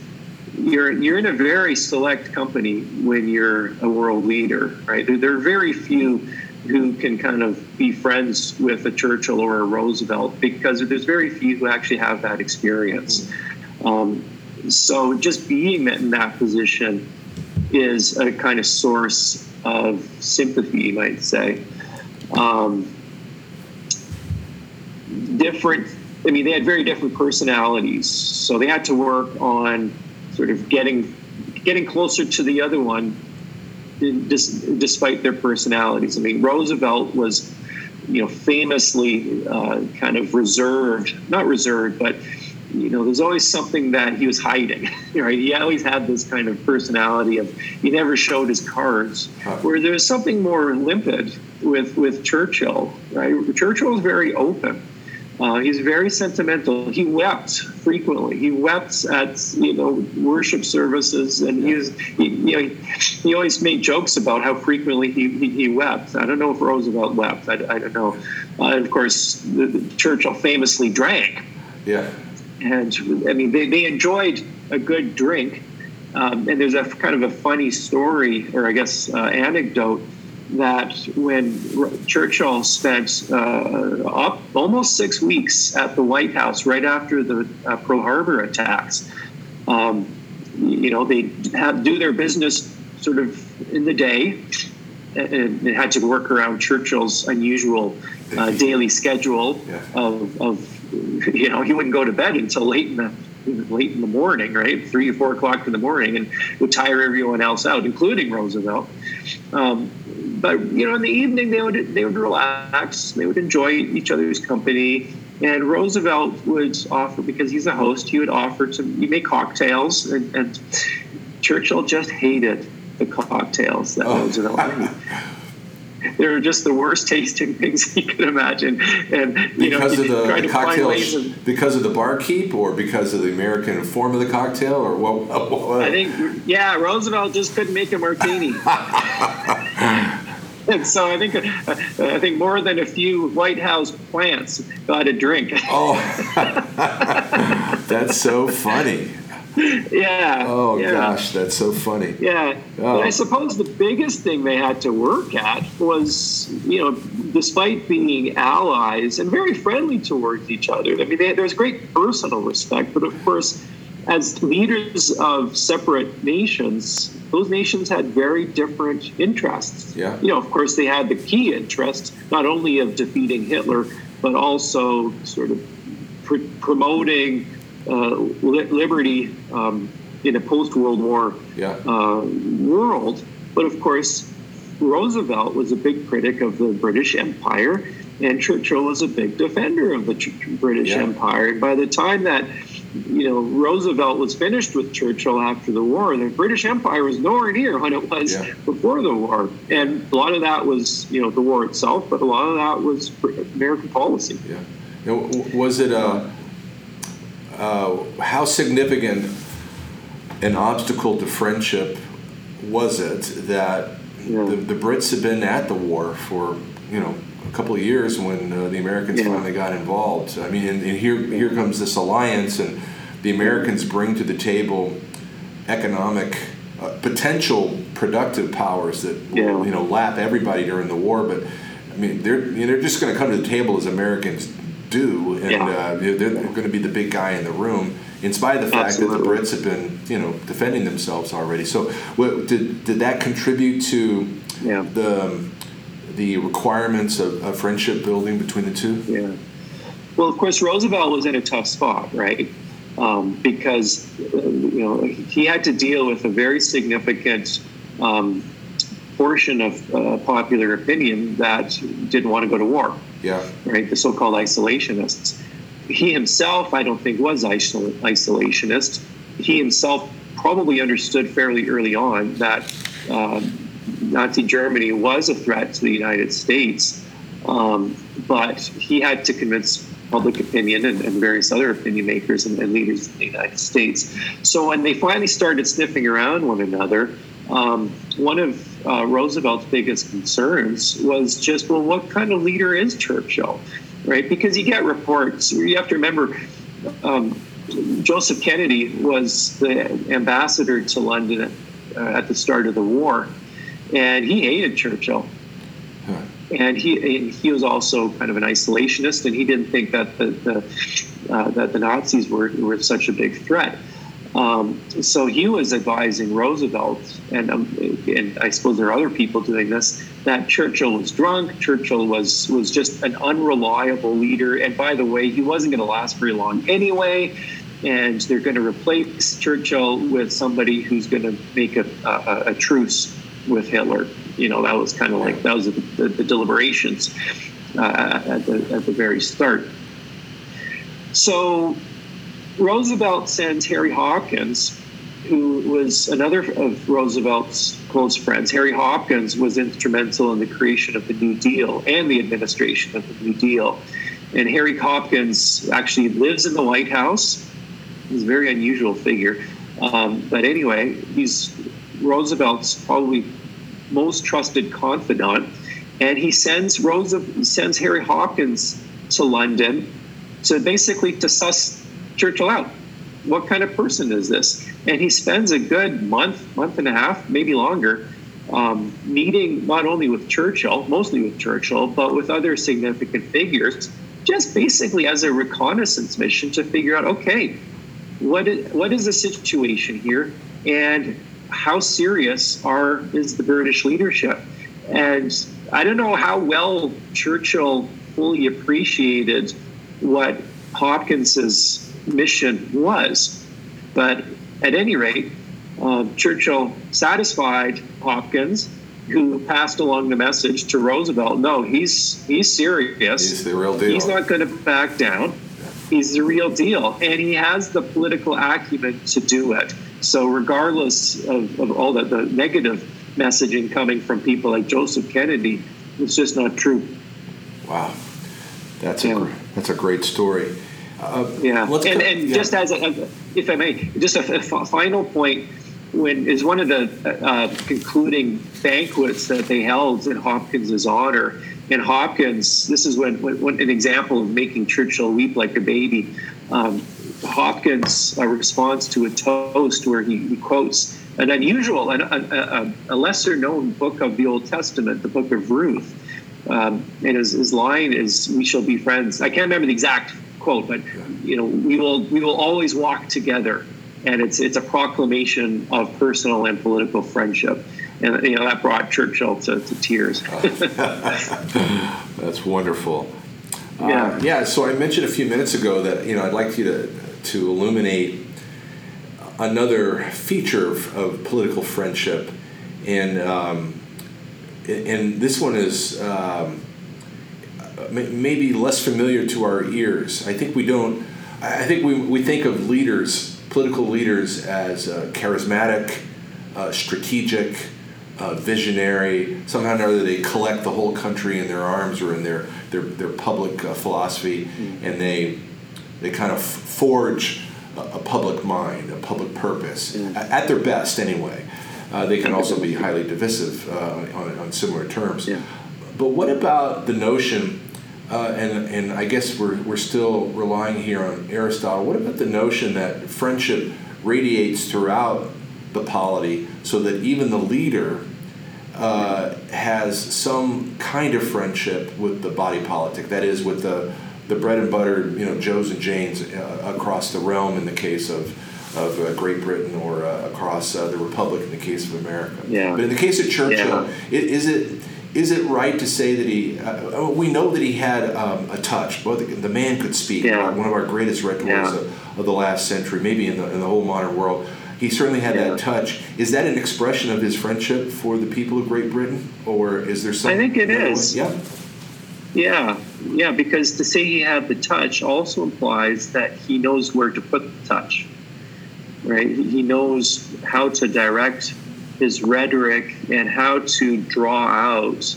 you're you're in a very select company when you're a world leader, right? There, there are very few who can kind of be friends with a Churchill or a Roosevelt because there's very few who actually have that experience. Um, so just being in that position is a kind of source of sympathy, you might say. Um, different, I mean, they had very different personalities, so they had to work on sort of getting getting closer to the other one, despite their personalities. I mean, Roosevelt was, you know, famously uh, kind of reserved, not reserved, but you know, there's always something that he was hiding, right? He always had this kind of personality of he never showed his cards. Where there's something more limpid with with Churchill, right? Churchill was very open. Uh, he's very sentimental. He wept frequently. He wept at you know worship services, and he was he, you know he, always made jokes about how frequently he, he, he wept. I don't know if Roosevelt wept. I, I don't know. Uh, of course, the, the Churchill famously drank. Yeah and I mean they, they enjoyed a good drink. Um, and there's a kind of a funny story, or I guess uh, anecdote, that when Churchill spent uh, up almost six weeks at the White House right after the uh, Pearl Harbor attacks, um, you know, they had do their business sort of in the day, and they had to work around Churchill's unusual uh, daily schedule yeah. of, of you know, he wouldn't go to bed until late in the late in the morning, right, three or four o'clock in the morning, and would tire everyone else out, including Roosevelt. Um, but you know, in the evening they would they would relax, they would enjoy each other's company, and Roosevelt would offer because he's a host, he would offer to he make cocktails, and, and Churchill just hated the cocktails that oh. Roosevelt made. they were just the worst tasting things you could imagine. And you because know, of the cocktails, of, because of the barkeep, or because of the American form of the cocktail, or what? what, what? I think yeah, Roosevelt just couldn't make a martini. and so I think uh, I think more than a few White House plants got a drink. oh, that's so funny. yeah. Oh yeah. gosh, that's so funny. Yeah. Oh. I suppose the biggest thing they had to work at was, you know, despite being allies and very friendly towards each other. I mean, they, there was great personal respect, but of course, as leaders of separate nations, those nations had very different interests. Yeah. You know, of course, they had the key interest not only of defeating Hitler, but also sort of pr- promoting uh, liberty um, in a post World War yeah. uh, world. But of course, Roosevelt was a big critic of the British Empire, and Churchill was a big defender of the British yeah. Empire. And by the time that you know Roosevelt was finished with Churchill after the war, the British Empire was nowhere near what it was yeah. before the war. And a lot of that was you know the war itself, but a lot of that was American policy. Yeah. Now, was it a uh, how significant an obstacle to friendship was it that yeah. the, the, Brits had been at the war for you know couple of years when uh, the Americans yeah. finally got involved. I mean, and, and, here here comes this alliance, and the Americans bring to the table economic uh, potential productive powers that yeah. you know lap everybody during the war, but. I mean, they're you know, they're just going to come to the table as Americans do, and yeah. uh, they're, they're going to be the big guy in the room, in spite of the fact Absolutely. that the Brits have been, you know, defending themselves already. So, what, did did that contribute to yeah. the the requirements of, of, friendship building between the two? Yeah. Well, of course, Roosevelt was in a tough spot, right? Um, because uh, you know he had to deal with a very significant um, portion of uh, popular opinion that didn't want to go to war. Yeah. Right. The so-called isolationists. He himself, I don't think, was isolationist. He himself probably understood fairly early on that uh, Nazi Germany was a threat to the United States, um, but he had to convince public opinion and, and various other opinion makers and, and, leaders in the United States. So when they finally started sniffing around one another, um, one of uh, Roosevelt's biggest concerns was just, well, what kind of leader is Churchill, right? Because you get reports. You have to remember, um, Joseph Kennedy was the ambassador to London uh, at the start of the war, and he hated Churchill. Huh. And he he was also kind of an isolationist, and he didn't think that the, the uh, that the Nazis were were such a big threat. Um, so he was advising Roosevelt, and, um, and I suppose there are other people doing this, that Churchill was drunk. Churchill was was just an unreliable leader, and by the way, he wasn't going to last very long anyway. And they're going to replace Churchill with somebody who's going to make a, a, a truce with Hitler. You know, that was kind of like that was the, the, the deliberations uh, at the at the very start. So Roosevelt sends Harry Hopkins, who was another of Roosevelt's close friends. Harry Hopkins was instrumental in the creation of the New Deal and the administration of the New Deal. And Harry Hopkins actually lives in the White House. He's a very unusual figure. Um, but anyway, he's Roosevelt's probably most trusted confidant. And he sends sends Harry Hopkins to London to basically to suss Churchill out. What kind of person is this? And he spends a good month, month and a half, maybe longer, um, meeting not only with Churchill, mostly with Churchill, but with other significant figures, just basically as a reconnaissance mission to figure out, okay, what is, what is the situation here, and how serious are is the British leadership? And I don't know how well Churchill fully appreciated what Hopkins's mission was. But at any rate, uh, Churchill satisfied Hopkins, who passed along the message to Roosevelt. No, he's he's serious. He's the real deal. He's not going to back down. He's the real deal, and he has the political acumen to do it. So, regardless of, of all the, the negative messaging coming from people like Joseph Kennedy, it's just not true. Wow, that's yeah. a that's a great story. Uh, yeah, and, and yeah. just as a, if I may, just a, a final point when is one of the uh, concluding banquets that they held in Hopkins's honor. And Hopkins, this is when, when, when an example of making Churchill weep like a baby. Um, Hopkins' uh, response to a toast where he, he quotes an unusual, an, a, a, lesser known book of the Old Testament, the book of Ruth. Um, and his, his line is, We shall be friends. I can't remember the exact quote, but you know, we will we will always walk together, and it's it's a proclamation of personal and political friendship, and you know that brought Churchill to, to tears. That's wonderful. Yeah, uh, yeah. So I mentioned a few minutes ago that you know I'd like you to to illuminate another feature of, of political friendship, and um, and this one is. Um, maybe less familiar to our ears. I think we don't. I think we, we think of leaders, political leaders, as uh, charismatic, uh, strategic, uh, visionary. Somehow or other, they collect the whole country in their arms or in their their, their public uh, philosophy, mm-hmm. and they they kind of forge a, a public mind, a public purpose, at their best, anyway. Uh, they can also be highly divisive uh, on, on similar terms. Yeah. But what about the notion uh, and, and I guess we're, we're still relying here on Aristotle. What about the notion that friendship radiates throughout the polity so that even the leader uh, has some kind of friendship with the body politic, that is, with the, the bread and butter, you know, Joes and Janes uh, across the realm in the case of, of uh, Great Britain or uh, across uh, the Republic in the case of America. Yeah. But in the case of Churchill, yeah. is it is it right to say that he? Uh, we know that he had um, a touch. Well, the, the, man could speak. Yeah. One of our greatest rhetorics yeah. of, of, the last century, maybe in the in the whole modern world. He certainly had that touch. Is that an expression of his friendship for the people of Great Britain, or is there some? I think it is. Yeah. Yeah, yeah. Because to say he had the touch also implies that he knows where to put the touch. Right. He knows how to direct his rhetoric and how to draw out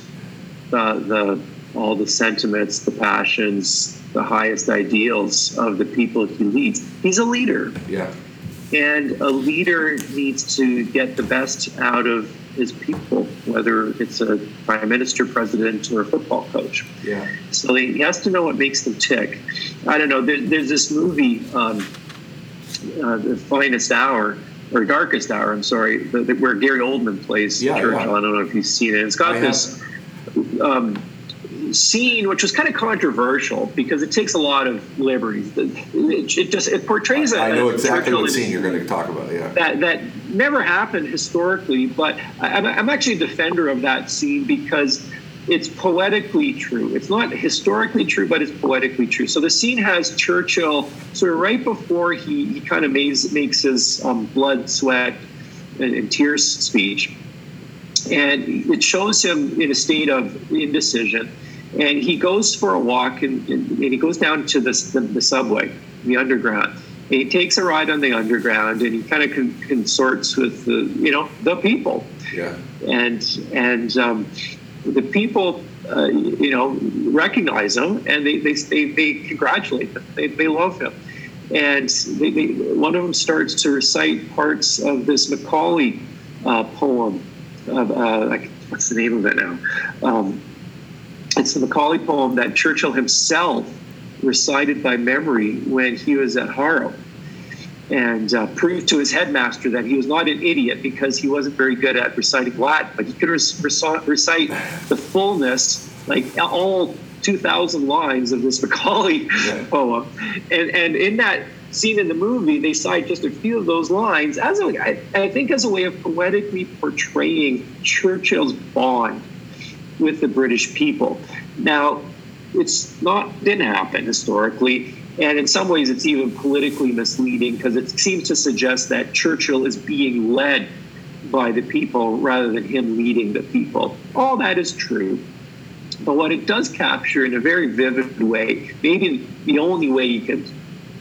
the, the all the sentiments, the passions, the highest ideals of the people he leads. He's a leader. Yeah. And a leader needs to get the best out of his people, whether it's a prime minister, president, or a football coach. Yeah. So he has to know what makes them tick. I don't know. There, there's this movie, um, uh, The Finest Hour, or Darkest Hour, I'm sorry, the, the, where Gary Oldman plays Yeah, Churchill. yeah. I don't know if you've seen it. It's got I this um, scene which was kind of controversial because it takes a lot of liberties. It, just it portrays a I know exactly what scene you're going to talk about. Yeah. that that never happened historically, but I'm, I'm actually a defender of that scene because it's poetically true. It's not historically true, but it's poetically true. So the scene has Churchill sort of right before he, he kind of makes, makes his um, blood, sweat, and, and tears speech. And it shows him in a state of indecision. And he goes for a walk and, and, and he goes down to the, the, the subway, the underground. And he takes a ride on the underground and he kind of con- consorts with the, you know, the people Yeah. and and um, the people uh, you know recognize him and they they, they, they congratulate him they, they love him and they, they, one of them starts to recite parts of this Macaulay uh, poem of, uh, like, what's the name of it now um, it's the Macaulay poem that Churchill himself recited by memory when he was at Harrow and uh, proved to his headmaster that he was not an idiot because he wasn't very good at reciting Latin, but he could rec- rec- recite the fullness, like all 2,000 lines of this Macaulay Yeah. poem. And, and in that scene in the movie, they cite just a few of those lines as a, I, I think as a way of poetically portraying Churchill's bond with the British people. Now, it's not didn't happen historically, and in some ways, it's even politically misleading because it seems to suggest that Churchill is being led by the people rather than him leading the people. All that is true. But what it does capture in a very vivid way, maybe the only way you can,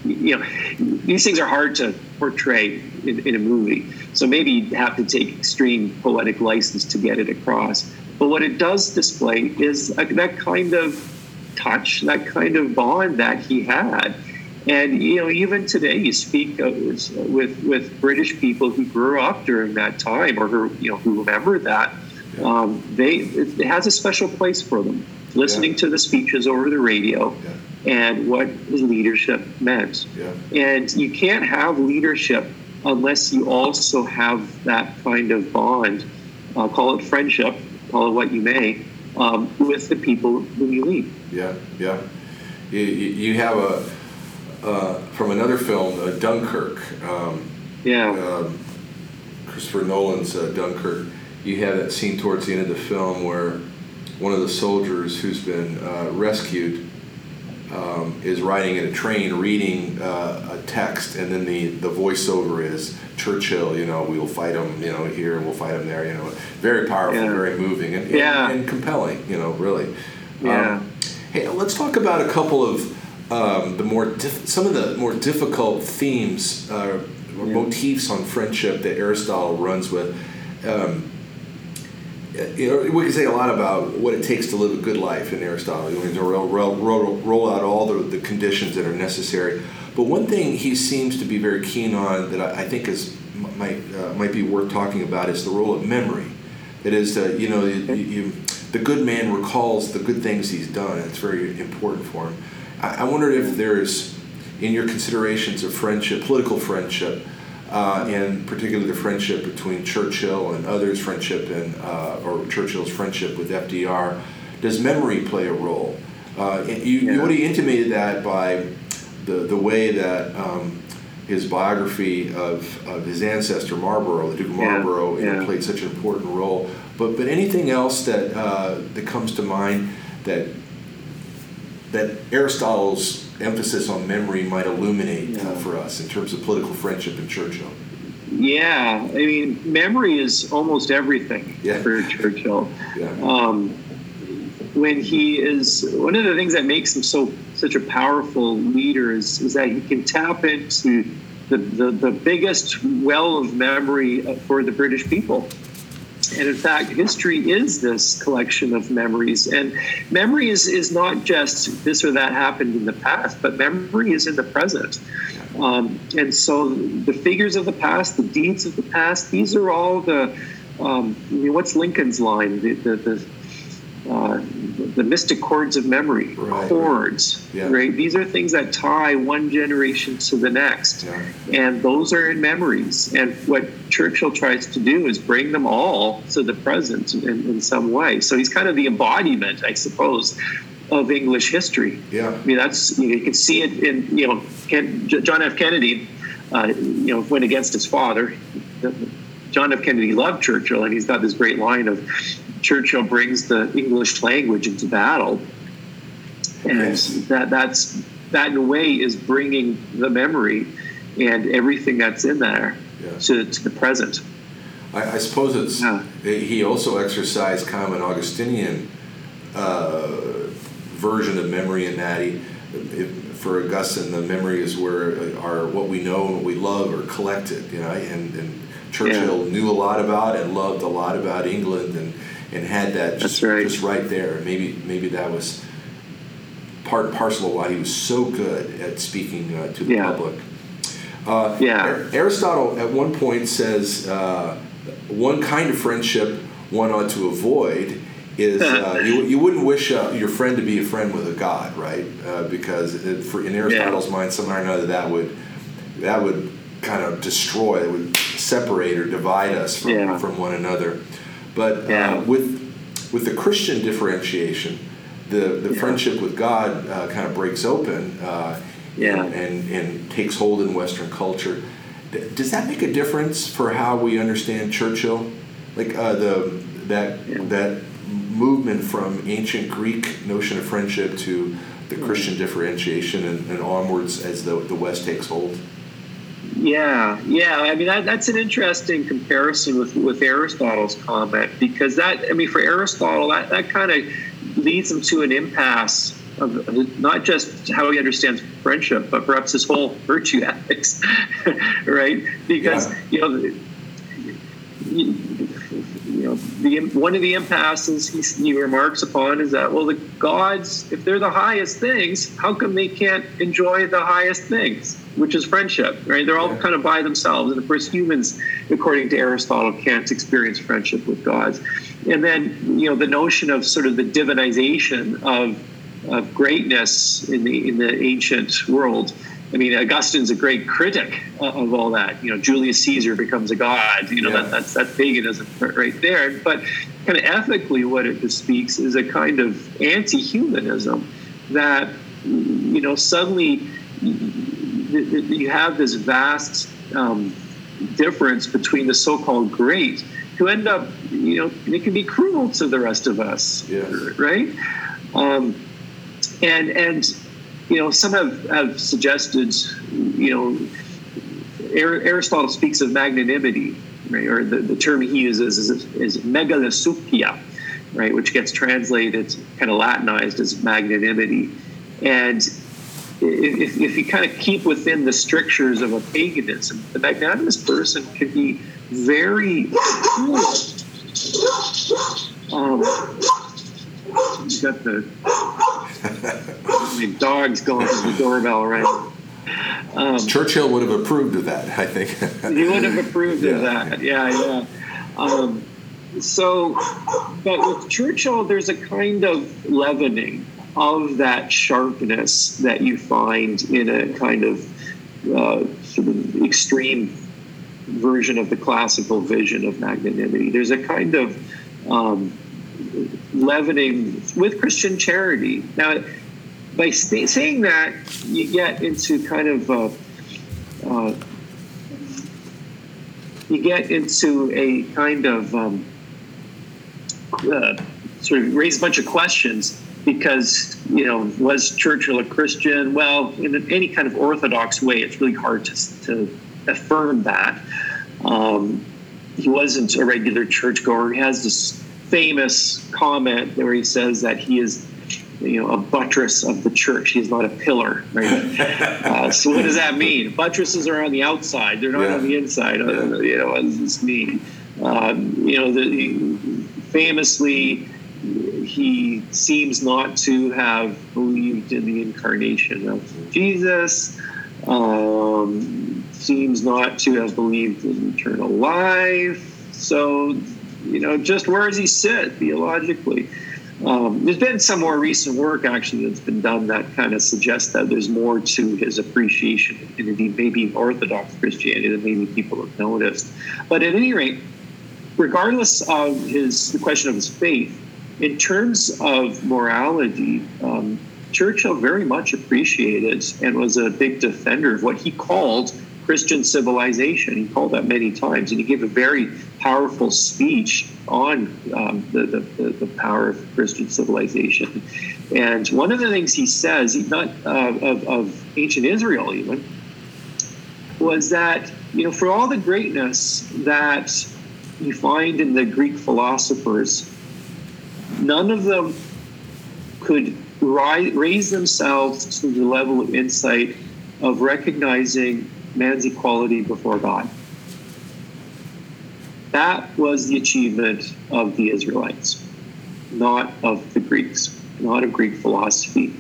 you know, these things are hard to portray in, in a movie. So maybe you have to take extreme poetic license to get it across. But what it does display is a, that kind of touch, that kind of bond that he had. And you know, even today, you speak of, with with British people who grew up during that time, or who you know who remember that. Um, they it has a special place for them. Listening Yeah. to the speeches over the radio, Yeah. and what his leadership meant. Yeah. And you can't have leadership unless you also have that kind of bond. I'll call it friendship, call it what you may, um, with the people whom you lead. Yeah, yeah. You, you have a uh, from another film, uh, Dunkirk. Um, Yeah. um, Christopher Nolan's uh, Dunkirk. You have that scene towards the end of the film where one of the soldiers who's been uh, rescued um, is riding in a train reading uh, a text, and then the, the voiceover is Churchill, you know, we'll fight him, you know, here and we'll fight him there, you know. Very powerful, Yeah. very moving, and, Yeah. and, and compelling, you know, really. Yeah. Um, hey, let's talk about a couple of um, the more diff- some of the more difficult themes uh, or Yeah. motifs on friendship that Aristotle runs with. Um, we can say a lot about what it takes to live a good life in Aristotle. You know, roll, roll, roll, roll out all the, the conditions that are necessary. But one thing he seems to be very keen on that I, I think is might uh, might be worth talking about is the role of memory. It is that you know you, you, the good man recalls the good things he's done. It's very important for him. I, I wonder if there's in your considerations of friendship, political friendship, uh, and particularly the friendship between Churchill and others' friendship and uh, or Churchill's friendship with FDR, does memory play a role? Uh, you, you already intimated that by the the way that um, his biography of, of his ancestor Marlborough, the Duke of Marlborough, know, yeah. played such an important role. But but anything else that uh, that comes to mind that that Aristotle's emphasis on memory might illuminate uh, for us in terms of political friendship in Churchill. Yeah, I mean, memory is almost everything Yeah. for Churchill. Yeah. Um, when he is one of the things that makes him so such a powerful leader is, is that he can tap into the, the, the biggest well of memory for the British people. And in fact, history is this collection of memories. And memory is, is not just this or that happened in the past, but memory is in the present. Um, and so the figures of the past, the deeds of the past, these are all the, um, I mean, what's Lincoln's line? The, the, the, uh, the mystic chords of memory, right. chords, yeah. right? These are things that tie one generation to the next. Yeah. And those are in memories. And what Churchill tries to do is bring them all to the present in, in some way. So he's kind of the embodiment, I suppose, of English history. Yeah. I mean, that's, you, know, you can see it in, you know, Ken, John F. Kennedy, uh, you know, went against his father. John F. Kennedy loved Churchill, and he's got this great line of Churchill brings the English language into battle. And yes. that, that's, that in a way is bringing the memory and everything that's in there yeah. to, to the present. I, I suppose it's, yeah. he also exercised kind of an Augustinian uh, version of memory in that he, for Augustine, the memory is where our what we know and what we love are collected. You know, and, and Churchill yeah. knew a lot about and loved a lot about England and, and had that just right. just right there. Maybe maybe that was part and parcel of why he was so good at speaking uh, to the yeah. public. Uh, yeah. Aristotle at one point says uh, one kind of friendship one ought to avoid is uh, you, you wouldn't wish uh, your friend to be a friend with a god, right? Uh, because it, for, in Aristotle's yeah. mind, somehow or another that would that would kind of destroy, it would separate or divide us from, yeah. from one another. But uh, with with the Christian differentiation, the, the friendship with God uh, kind of breaks open uh, yeah. and, and, takes hold in Western culture. Does that make a difference for how we understand Churchill? Like the that that movement from ancient Greek notion of friendship to the Christian differentiation and, and onwards as the, the West takes hold? Yeah, yeah. I mean, that, that's an interesting comparison with, with Aristotle's comment because that, I mean, for Aristotle, that, that kind of leads him to an impasse of not just how he understands friendship, but perhaps his whole virtue ethics, right? Because, yeah. you know, know, the one of the impasses he, he, remarks upon is that well, the gods, if they're the highest things, how come they can't enjoy the highest things, which is friendship, right? They're all yeah. kind of by themselves, and of course, humans, according to Aristotle, can't experience friendship with gods. And then you know the notion of sort of the divinization of of greatness in the in the ancient world I mean, Augustine's a great critic of all that. You know, Julius Caesar becomes a god. You know, yeah. that, that's that's paganism right there. But kind of ethically, what it bespeaks is a kind of anti-humanism that you know suddenly you have this vast um, difference between the so-called great who end up, you know, they can be cruel to the rest of us, yes. right? Um, and and you know, some have, have suggested, you know, Aristotle speaks of magnanimity, right? Or the, the term he uses is, is right? Which gets translated, kind of Latinized as magnanimity. And if, if you kind of keep within the strictures of a paganism, the magnanimous person can be very cool. Um, you got the my dog's going to the doorbell right. Um, Churchill would have approved of that, I think. he would have approved yeah. of that. Yeah, yeah. Um, so, but with Churchill, there's a kind of leavening of that sharpness that you find in a kind of uh, sort of extreme version of the classical vision of magnanimity. There's a kind of um, leavening with Christian charity. Now, by st- saying that, you get into kind of uh, uh, you get into a kind of um, uh, sort of raise a bunch of questions because you know was Churchill a Christian? Well, in any kind of orthodox way, it's really hard to, to affirm that. Um, he wasn't a regular churchgoer. He has this famous comment where he says that he is you know a buttress of the church. He's not a pillar right? Uh, so what does that mean? Buttresses are on the outside. They're not yeah. on the inside. Uh, yeah. you know what does this mean? Um, you know the, famously he seems not to have believed in the incarnation of jesus. Um, seems not to have believed in eternal life. So, you know, just where does he sit theologically? Um, there's been some more recent work actually that's been done that kind of suggests that there's more to his appreciation, and indeed maybe Orthodox Christianity than maybe people have noticed. But at any rate, regardless of his the question of his faith, in terms of morality, um, Churchill very much appreciated and was a big defender of what he called Christian civilization. He called that many times, and he gave a very powerful speech on um, the, the, the, power of Christian civilization. And one of the things he says, not uh, of, of ancient Israel even, was that you know for all the greatness that you find in the Greek philosophers, none of them could rise, raise themselves to the level of insight of recognizing man's equality before God. That was the achievement of the Israelites, not of the Greeks, not of Greek philosophy.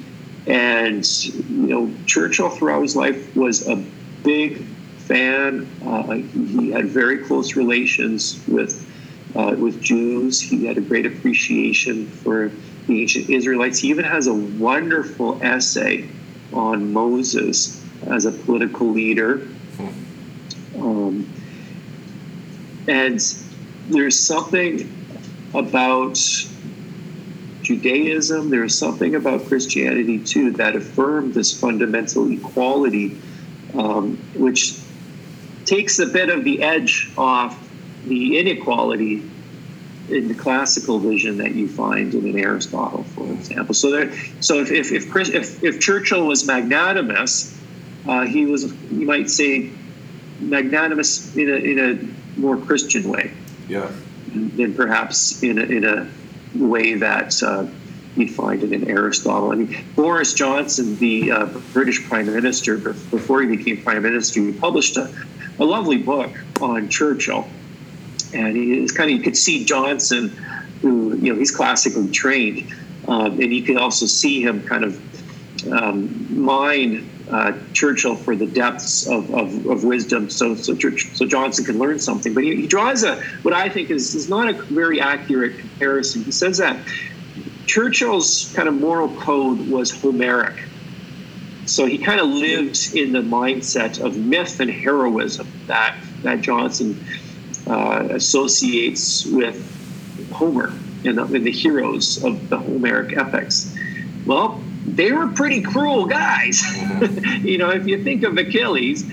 And, you know, Churchill throughout his life was a big fan. Uh, he had very close relations with, uh, with Jews. He had a great appreciation for the ancient Israelites. He even has a wonderful essay on Moses as a political leader. Um, and there's something about Judaism, there's something about Christianity too that affirmed this fundamental equality, um, which takes a bit of the edge off the inequality in the classical vision that you find in an Aristotle, for example. So there, so if if if, if, if Churchill was magnanimous, uh, he was you might say magnanimous in a in a more Christian way. Yeah. Than perhaps in a, in a way that uh, you'd find it in Aristotle. I mean, Boris Johnson, the uh, British Prime Minister, before he became Prime Minister, he published a, a lovely book on Churchill and he's kind of you could see Johnson, who you know he's classically trained, um, and you could also see him kind of um, mine uh, Churchill for the depths of, of, of, wisdom, so so, Church, so Johnson can learn something. But he, he draws a what I think is is not a very accurate comparison. He says that Churchill's kind of moral code was Homeric. So he kind of lived in the mindset of myth and heroism that that Johnson uh, associates with Homer and the, and the heroes of the Homeric epics. Well, they were pretty cruel guys. you know, if you think of Achilles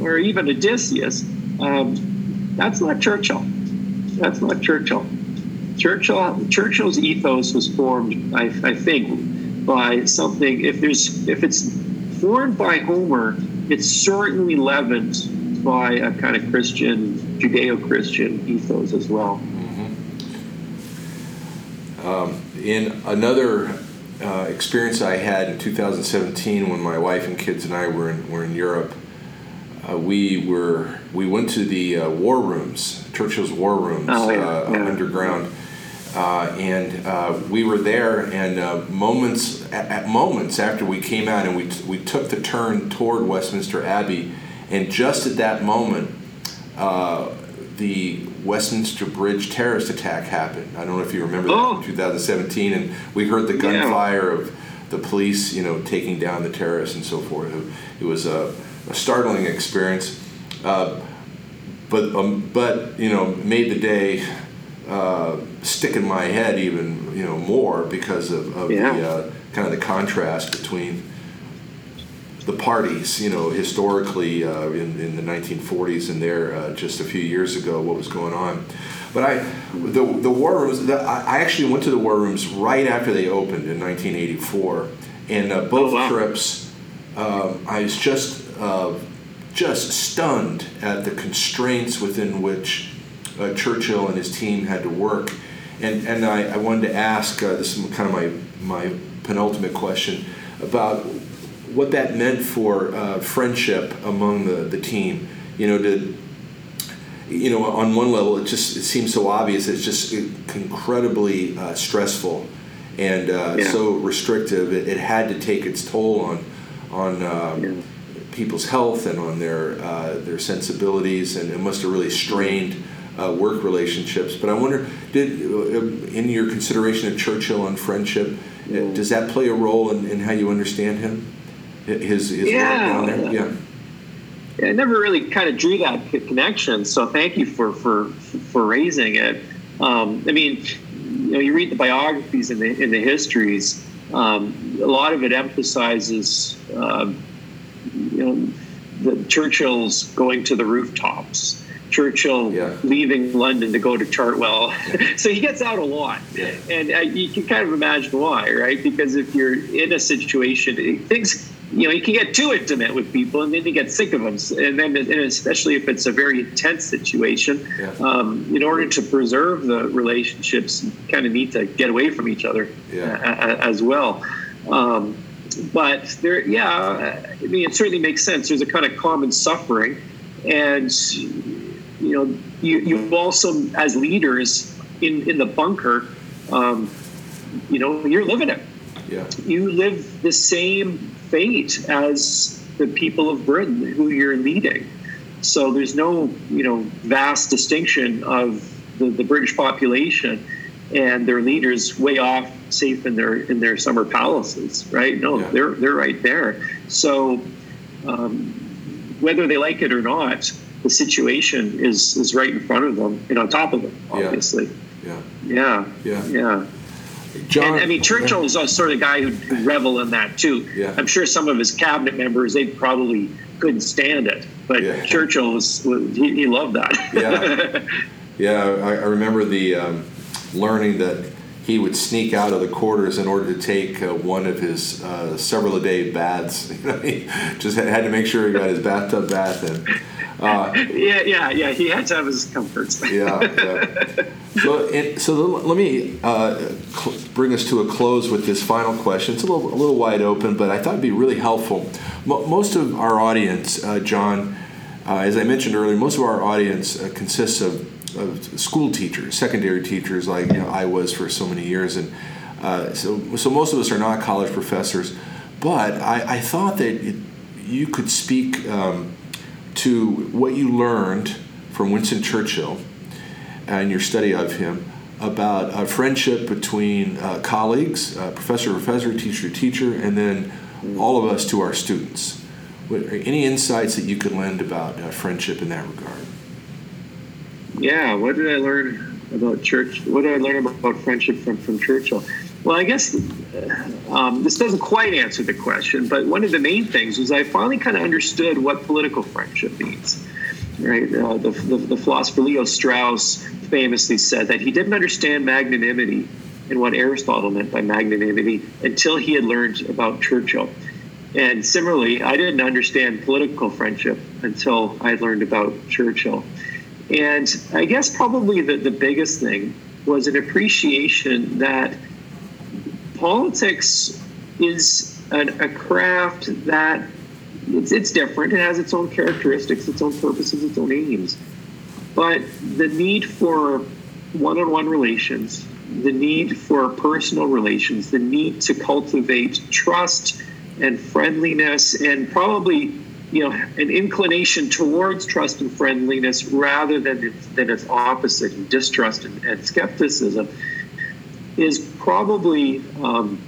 or even Odysseus, um, that's not Churchill. That's not Churchill. Churchill Churchill's ethos was formed, I, I think, by something. If there's if it's formed by Homer, it's certainly leavened by a kind of Christian, Judeo-Christian ethos as well. Mm-hmm. Um, in another uh, experience I had in 2017 when my wife and kids and I were in, were in Europe, uh, we were we went to the uh, war rooms, Churchill's war rooms, oh, yeah, uh, yeah. underground. Uh, and uh, we were there, and uh, moments at, at, moments after we came out, and we t- we took the turn toward Westminster Abbey, and just at that moment, uh, the Westminster Bridge terrorist attack happened. I don't know if you remember oh. that in 2017, and we heard the gunfire yeah. of the police, you know, taking down the terrorists and so forth. It was a, a startling experience, uh, but um, but you know, made the day uh, stick in my head even you know more because of, of yeah. the uh, kind of the contrast between the parties, you know, historically uh, in, in the 1940s and there uh, just a few years ago, what was going on. But I, the, the war rooms, the, I actually went to the war rooms right after they opened in 1984. And uh, both oh, wow. trips, um, I was just, uh, just stunned at the constraints within which uh, Churchill and his team had to work. And, and I, I wanted to ask, uh, this is kind of my, my penultimate question, about what that meant for uh, friendship among the, the team. You know, did you know on one level it just it seems so obvious. It's just incredibly uh, stressful and uh, yeah. so restrictive. It, it, had to take its toll on on um, people's health and on their uh, their sensibilities, and it must have really strained uh, work relationships. But I wonder, did in your consideration of Churchill and friendship, does that play a role in, in how you understand him? His, his yeah. work down there? Yeah. I never really kind of drew that connection, so thank you for for for raising it. Um, I mean, you know, you read the biographies and the in the histories. Um, a lot of it emphasizes, uh, you know, the Churchill's going to the rooftops, Churchill yeah. leaving London to go to Chartwell. Yeah. so he gets out a lot, yeah. and uh, you can kind of imagine why, right? Because if you're in a situation, things you know, you can get too intimate with people, and then you get sick of them. And then, and especially if it's a very intense situation, yeah. um, in order to preserve the relationships, you kind of need to get away from each other yeah. as well. Um, but there, yeah, I mean, it certainly makes sense. There's a kind of common suffering, and you know, you, you also, as leaders in in the bunker, um, you know, you're living it. Yeah. You live the same fate as the people of Britain who you're leading. So there's no, you know, vast distinction of the, the British population and their leaders way off, safe in their in their summer palaces, right? No, yeah. they're they're right there. So um, whether they like it or not, the situation is is right in front of them and on top of them, obviously. Yeah. Yeah. Yeah. Yeah. John, and I mean, Churchill is sort of the guy who revel in that too. Yeah. I'm sure some of his cabinet members they probably couldn't stand it, but yeah. Churchill was he, he loved that. yeah, yeah. I, I remember the um, learning that he would sneak out of the quarters in order to take uh, one of his uh, several a day baths. he just had to make sure he got his bathtub bath in. Uh, yeah, yeah, yeah. He had to have his comforts. yeah, yeah. So, it, so the, let me uh, cl- bring us to a close with this final question. It's a little, a little wide open, but I thought it'd be really helpful. most of our audience, uh, John, uh, as I mentioned earlier, most of our audience uh, consists of, of, school teachers, secondary teachers, like you know, I was for so many years, and uh, so so most of us are not college professors. But I, I thought that it, you could speak. Um, to what you learned from Winston Churchill and your study of him about a friendship between uh, colleagues, uh, professor professor, teacher teacher, and then all of us to our students. Any insights that you could lend about uh, friendship in that regard? Yeah, what did I learn about church? What did I learn about friendship from, from Churchill? Well, I guess uh, um, this doesn't quite answer the question, but one of the main things was I finally kind of understood what political friendship means. Right, uh, the, the, the philosopher Leo Strauss famously said that he didn't understand magnanimity and what Aristotle meant by magnanimity until he had learned about Churchill. And similarly, I didn't understand political friendship until I learned about Churchill. And I guess probably the, the biggest thing was an appreciation that politics is an, a craft that it's, it's different. It has its own characteristics, its own purposes, its own aims. But the need for one on one relations, the need for personal relations, the need to cultivate trust and friendliness, and probably you know an inclination towards trust and friendliness rather than its, than its opposite, distrust and, and skepticism is probably um,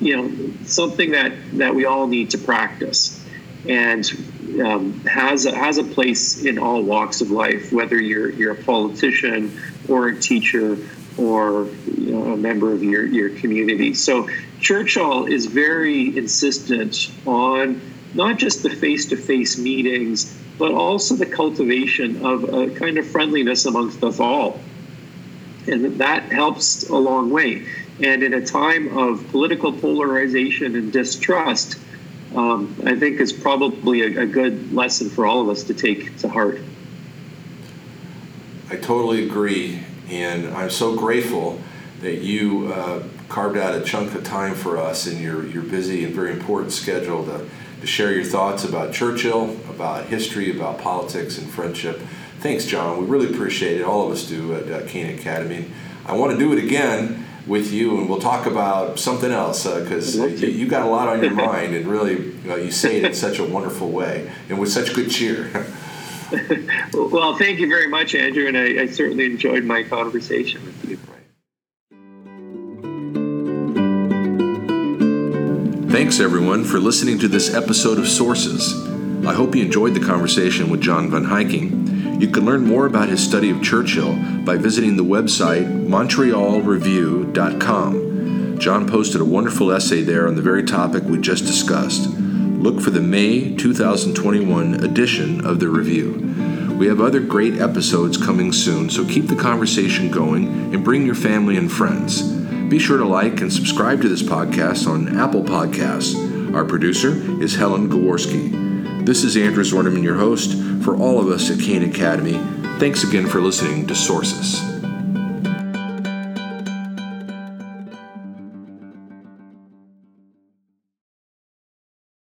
you know something that that we all need to practice. And um, has a, has a place in all walks of life whether you're you're a politician or a teacher or you know, a member of your, your community. So churchill is very insistent on not just the face-to-face meetings but also the cultivation of a kind of friendliness amongst us all. And that helps a long way. And in a time of political polarization and distrust, um, I think is probably a, a, good lesson for all of us to take to heart. I totally agree, and I'm so grateful that you uh, carved out a chunk of time for us in your, your busy and very important schedule to, to share your thoughts about Churchill, about history, about politics, and friendship. Thanks, John. We really appreciate it. All of us do at uh, Cana Academy. I want to do it again with you, and we'll talk about something else because uh, you, you, got a lot on your mind, and really you say it in such a wonderful way and with such good cheer. well, thank you very much, Andrew, and I, I certainly enjoyed my conversation with you. Thanks, everyone, for listening to this episode of Sources. I hope you enjoyed the conversation with John von Heyking. You can learn more about his study of Churchill by visiting the website montrealreview.com. John posted a wonderful essay there on the very topic we just discussed. Look for the May 2021 edition of the review. We have other great episodes coming soon, so keep the conversation going and bring your family and friends. Be sure to like and subscribe to this podcast on Apple Podcasts. Our producer is Helen Gawarski. This is Andrew Zwerneman, your host. For all of us at Cana Academy, thanks again for listening to Sources.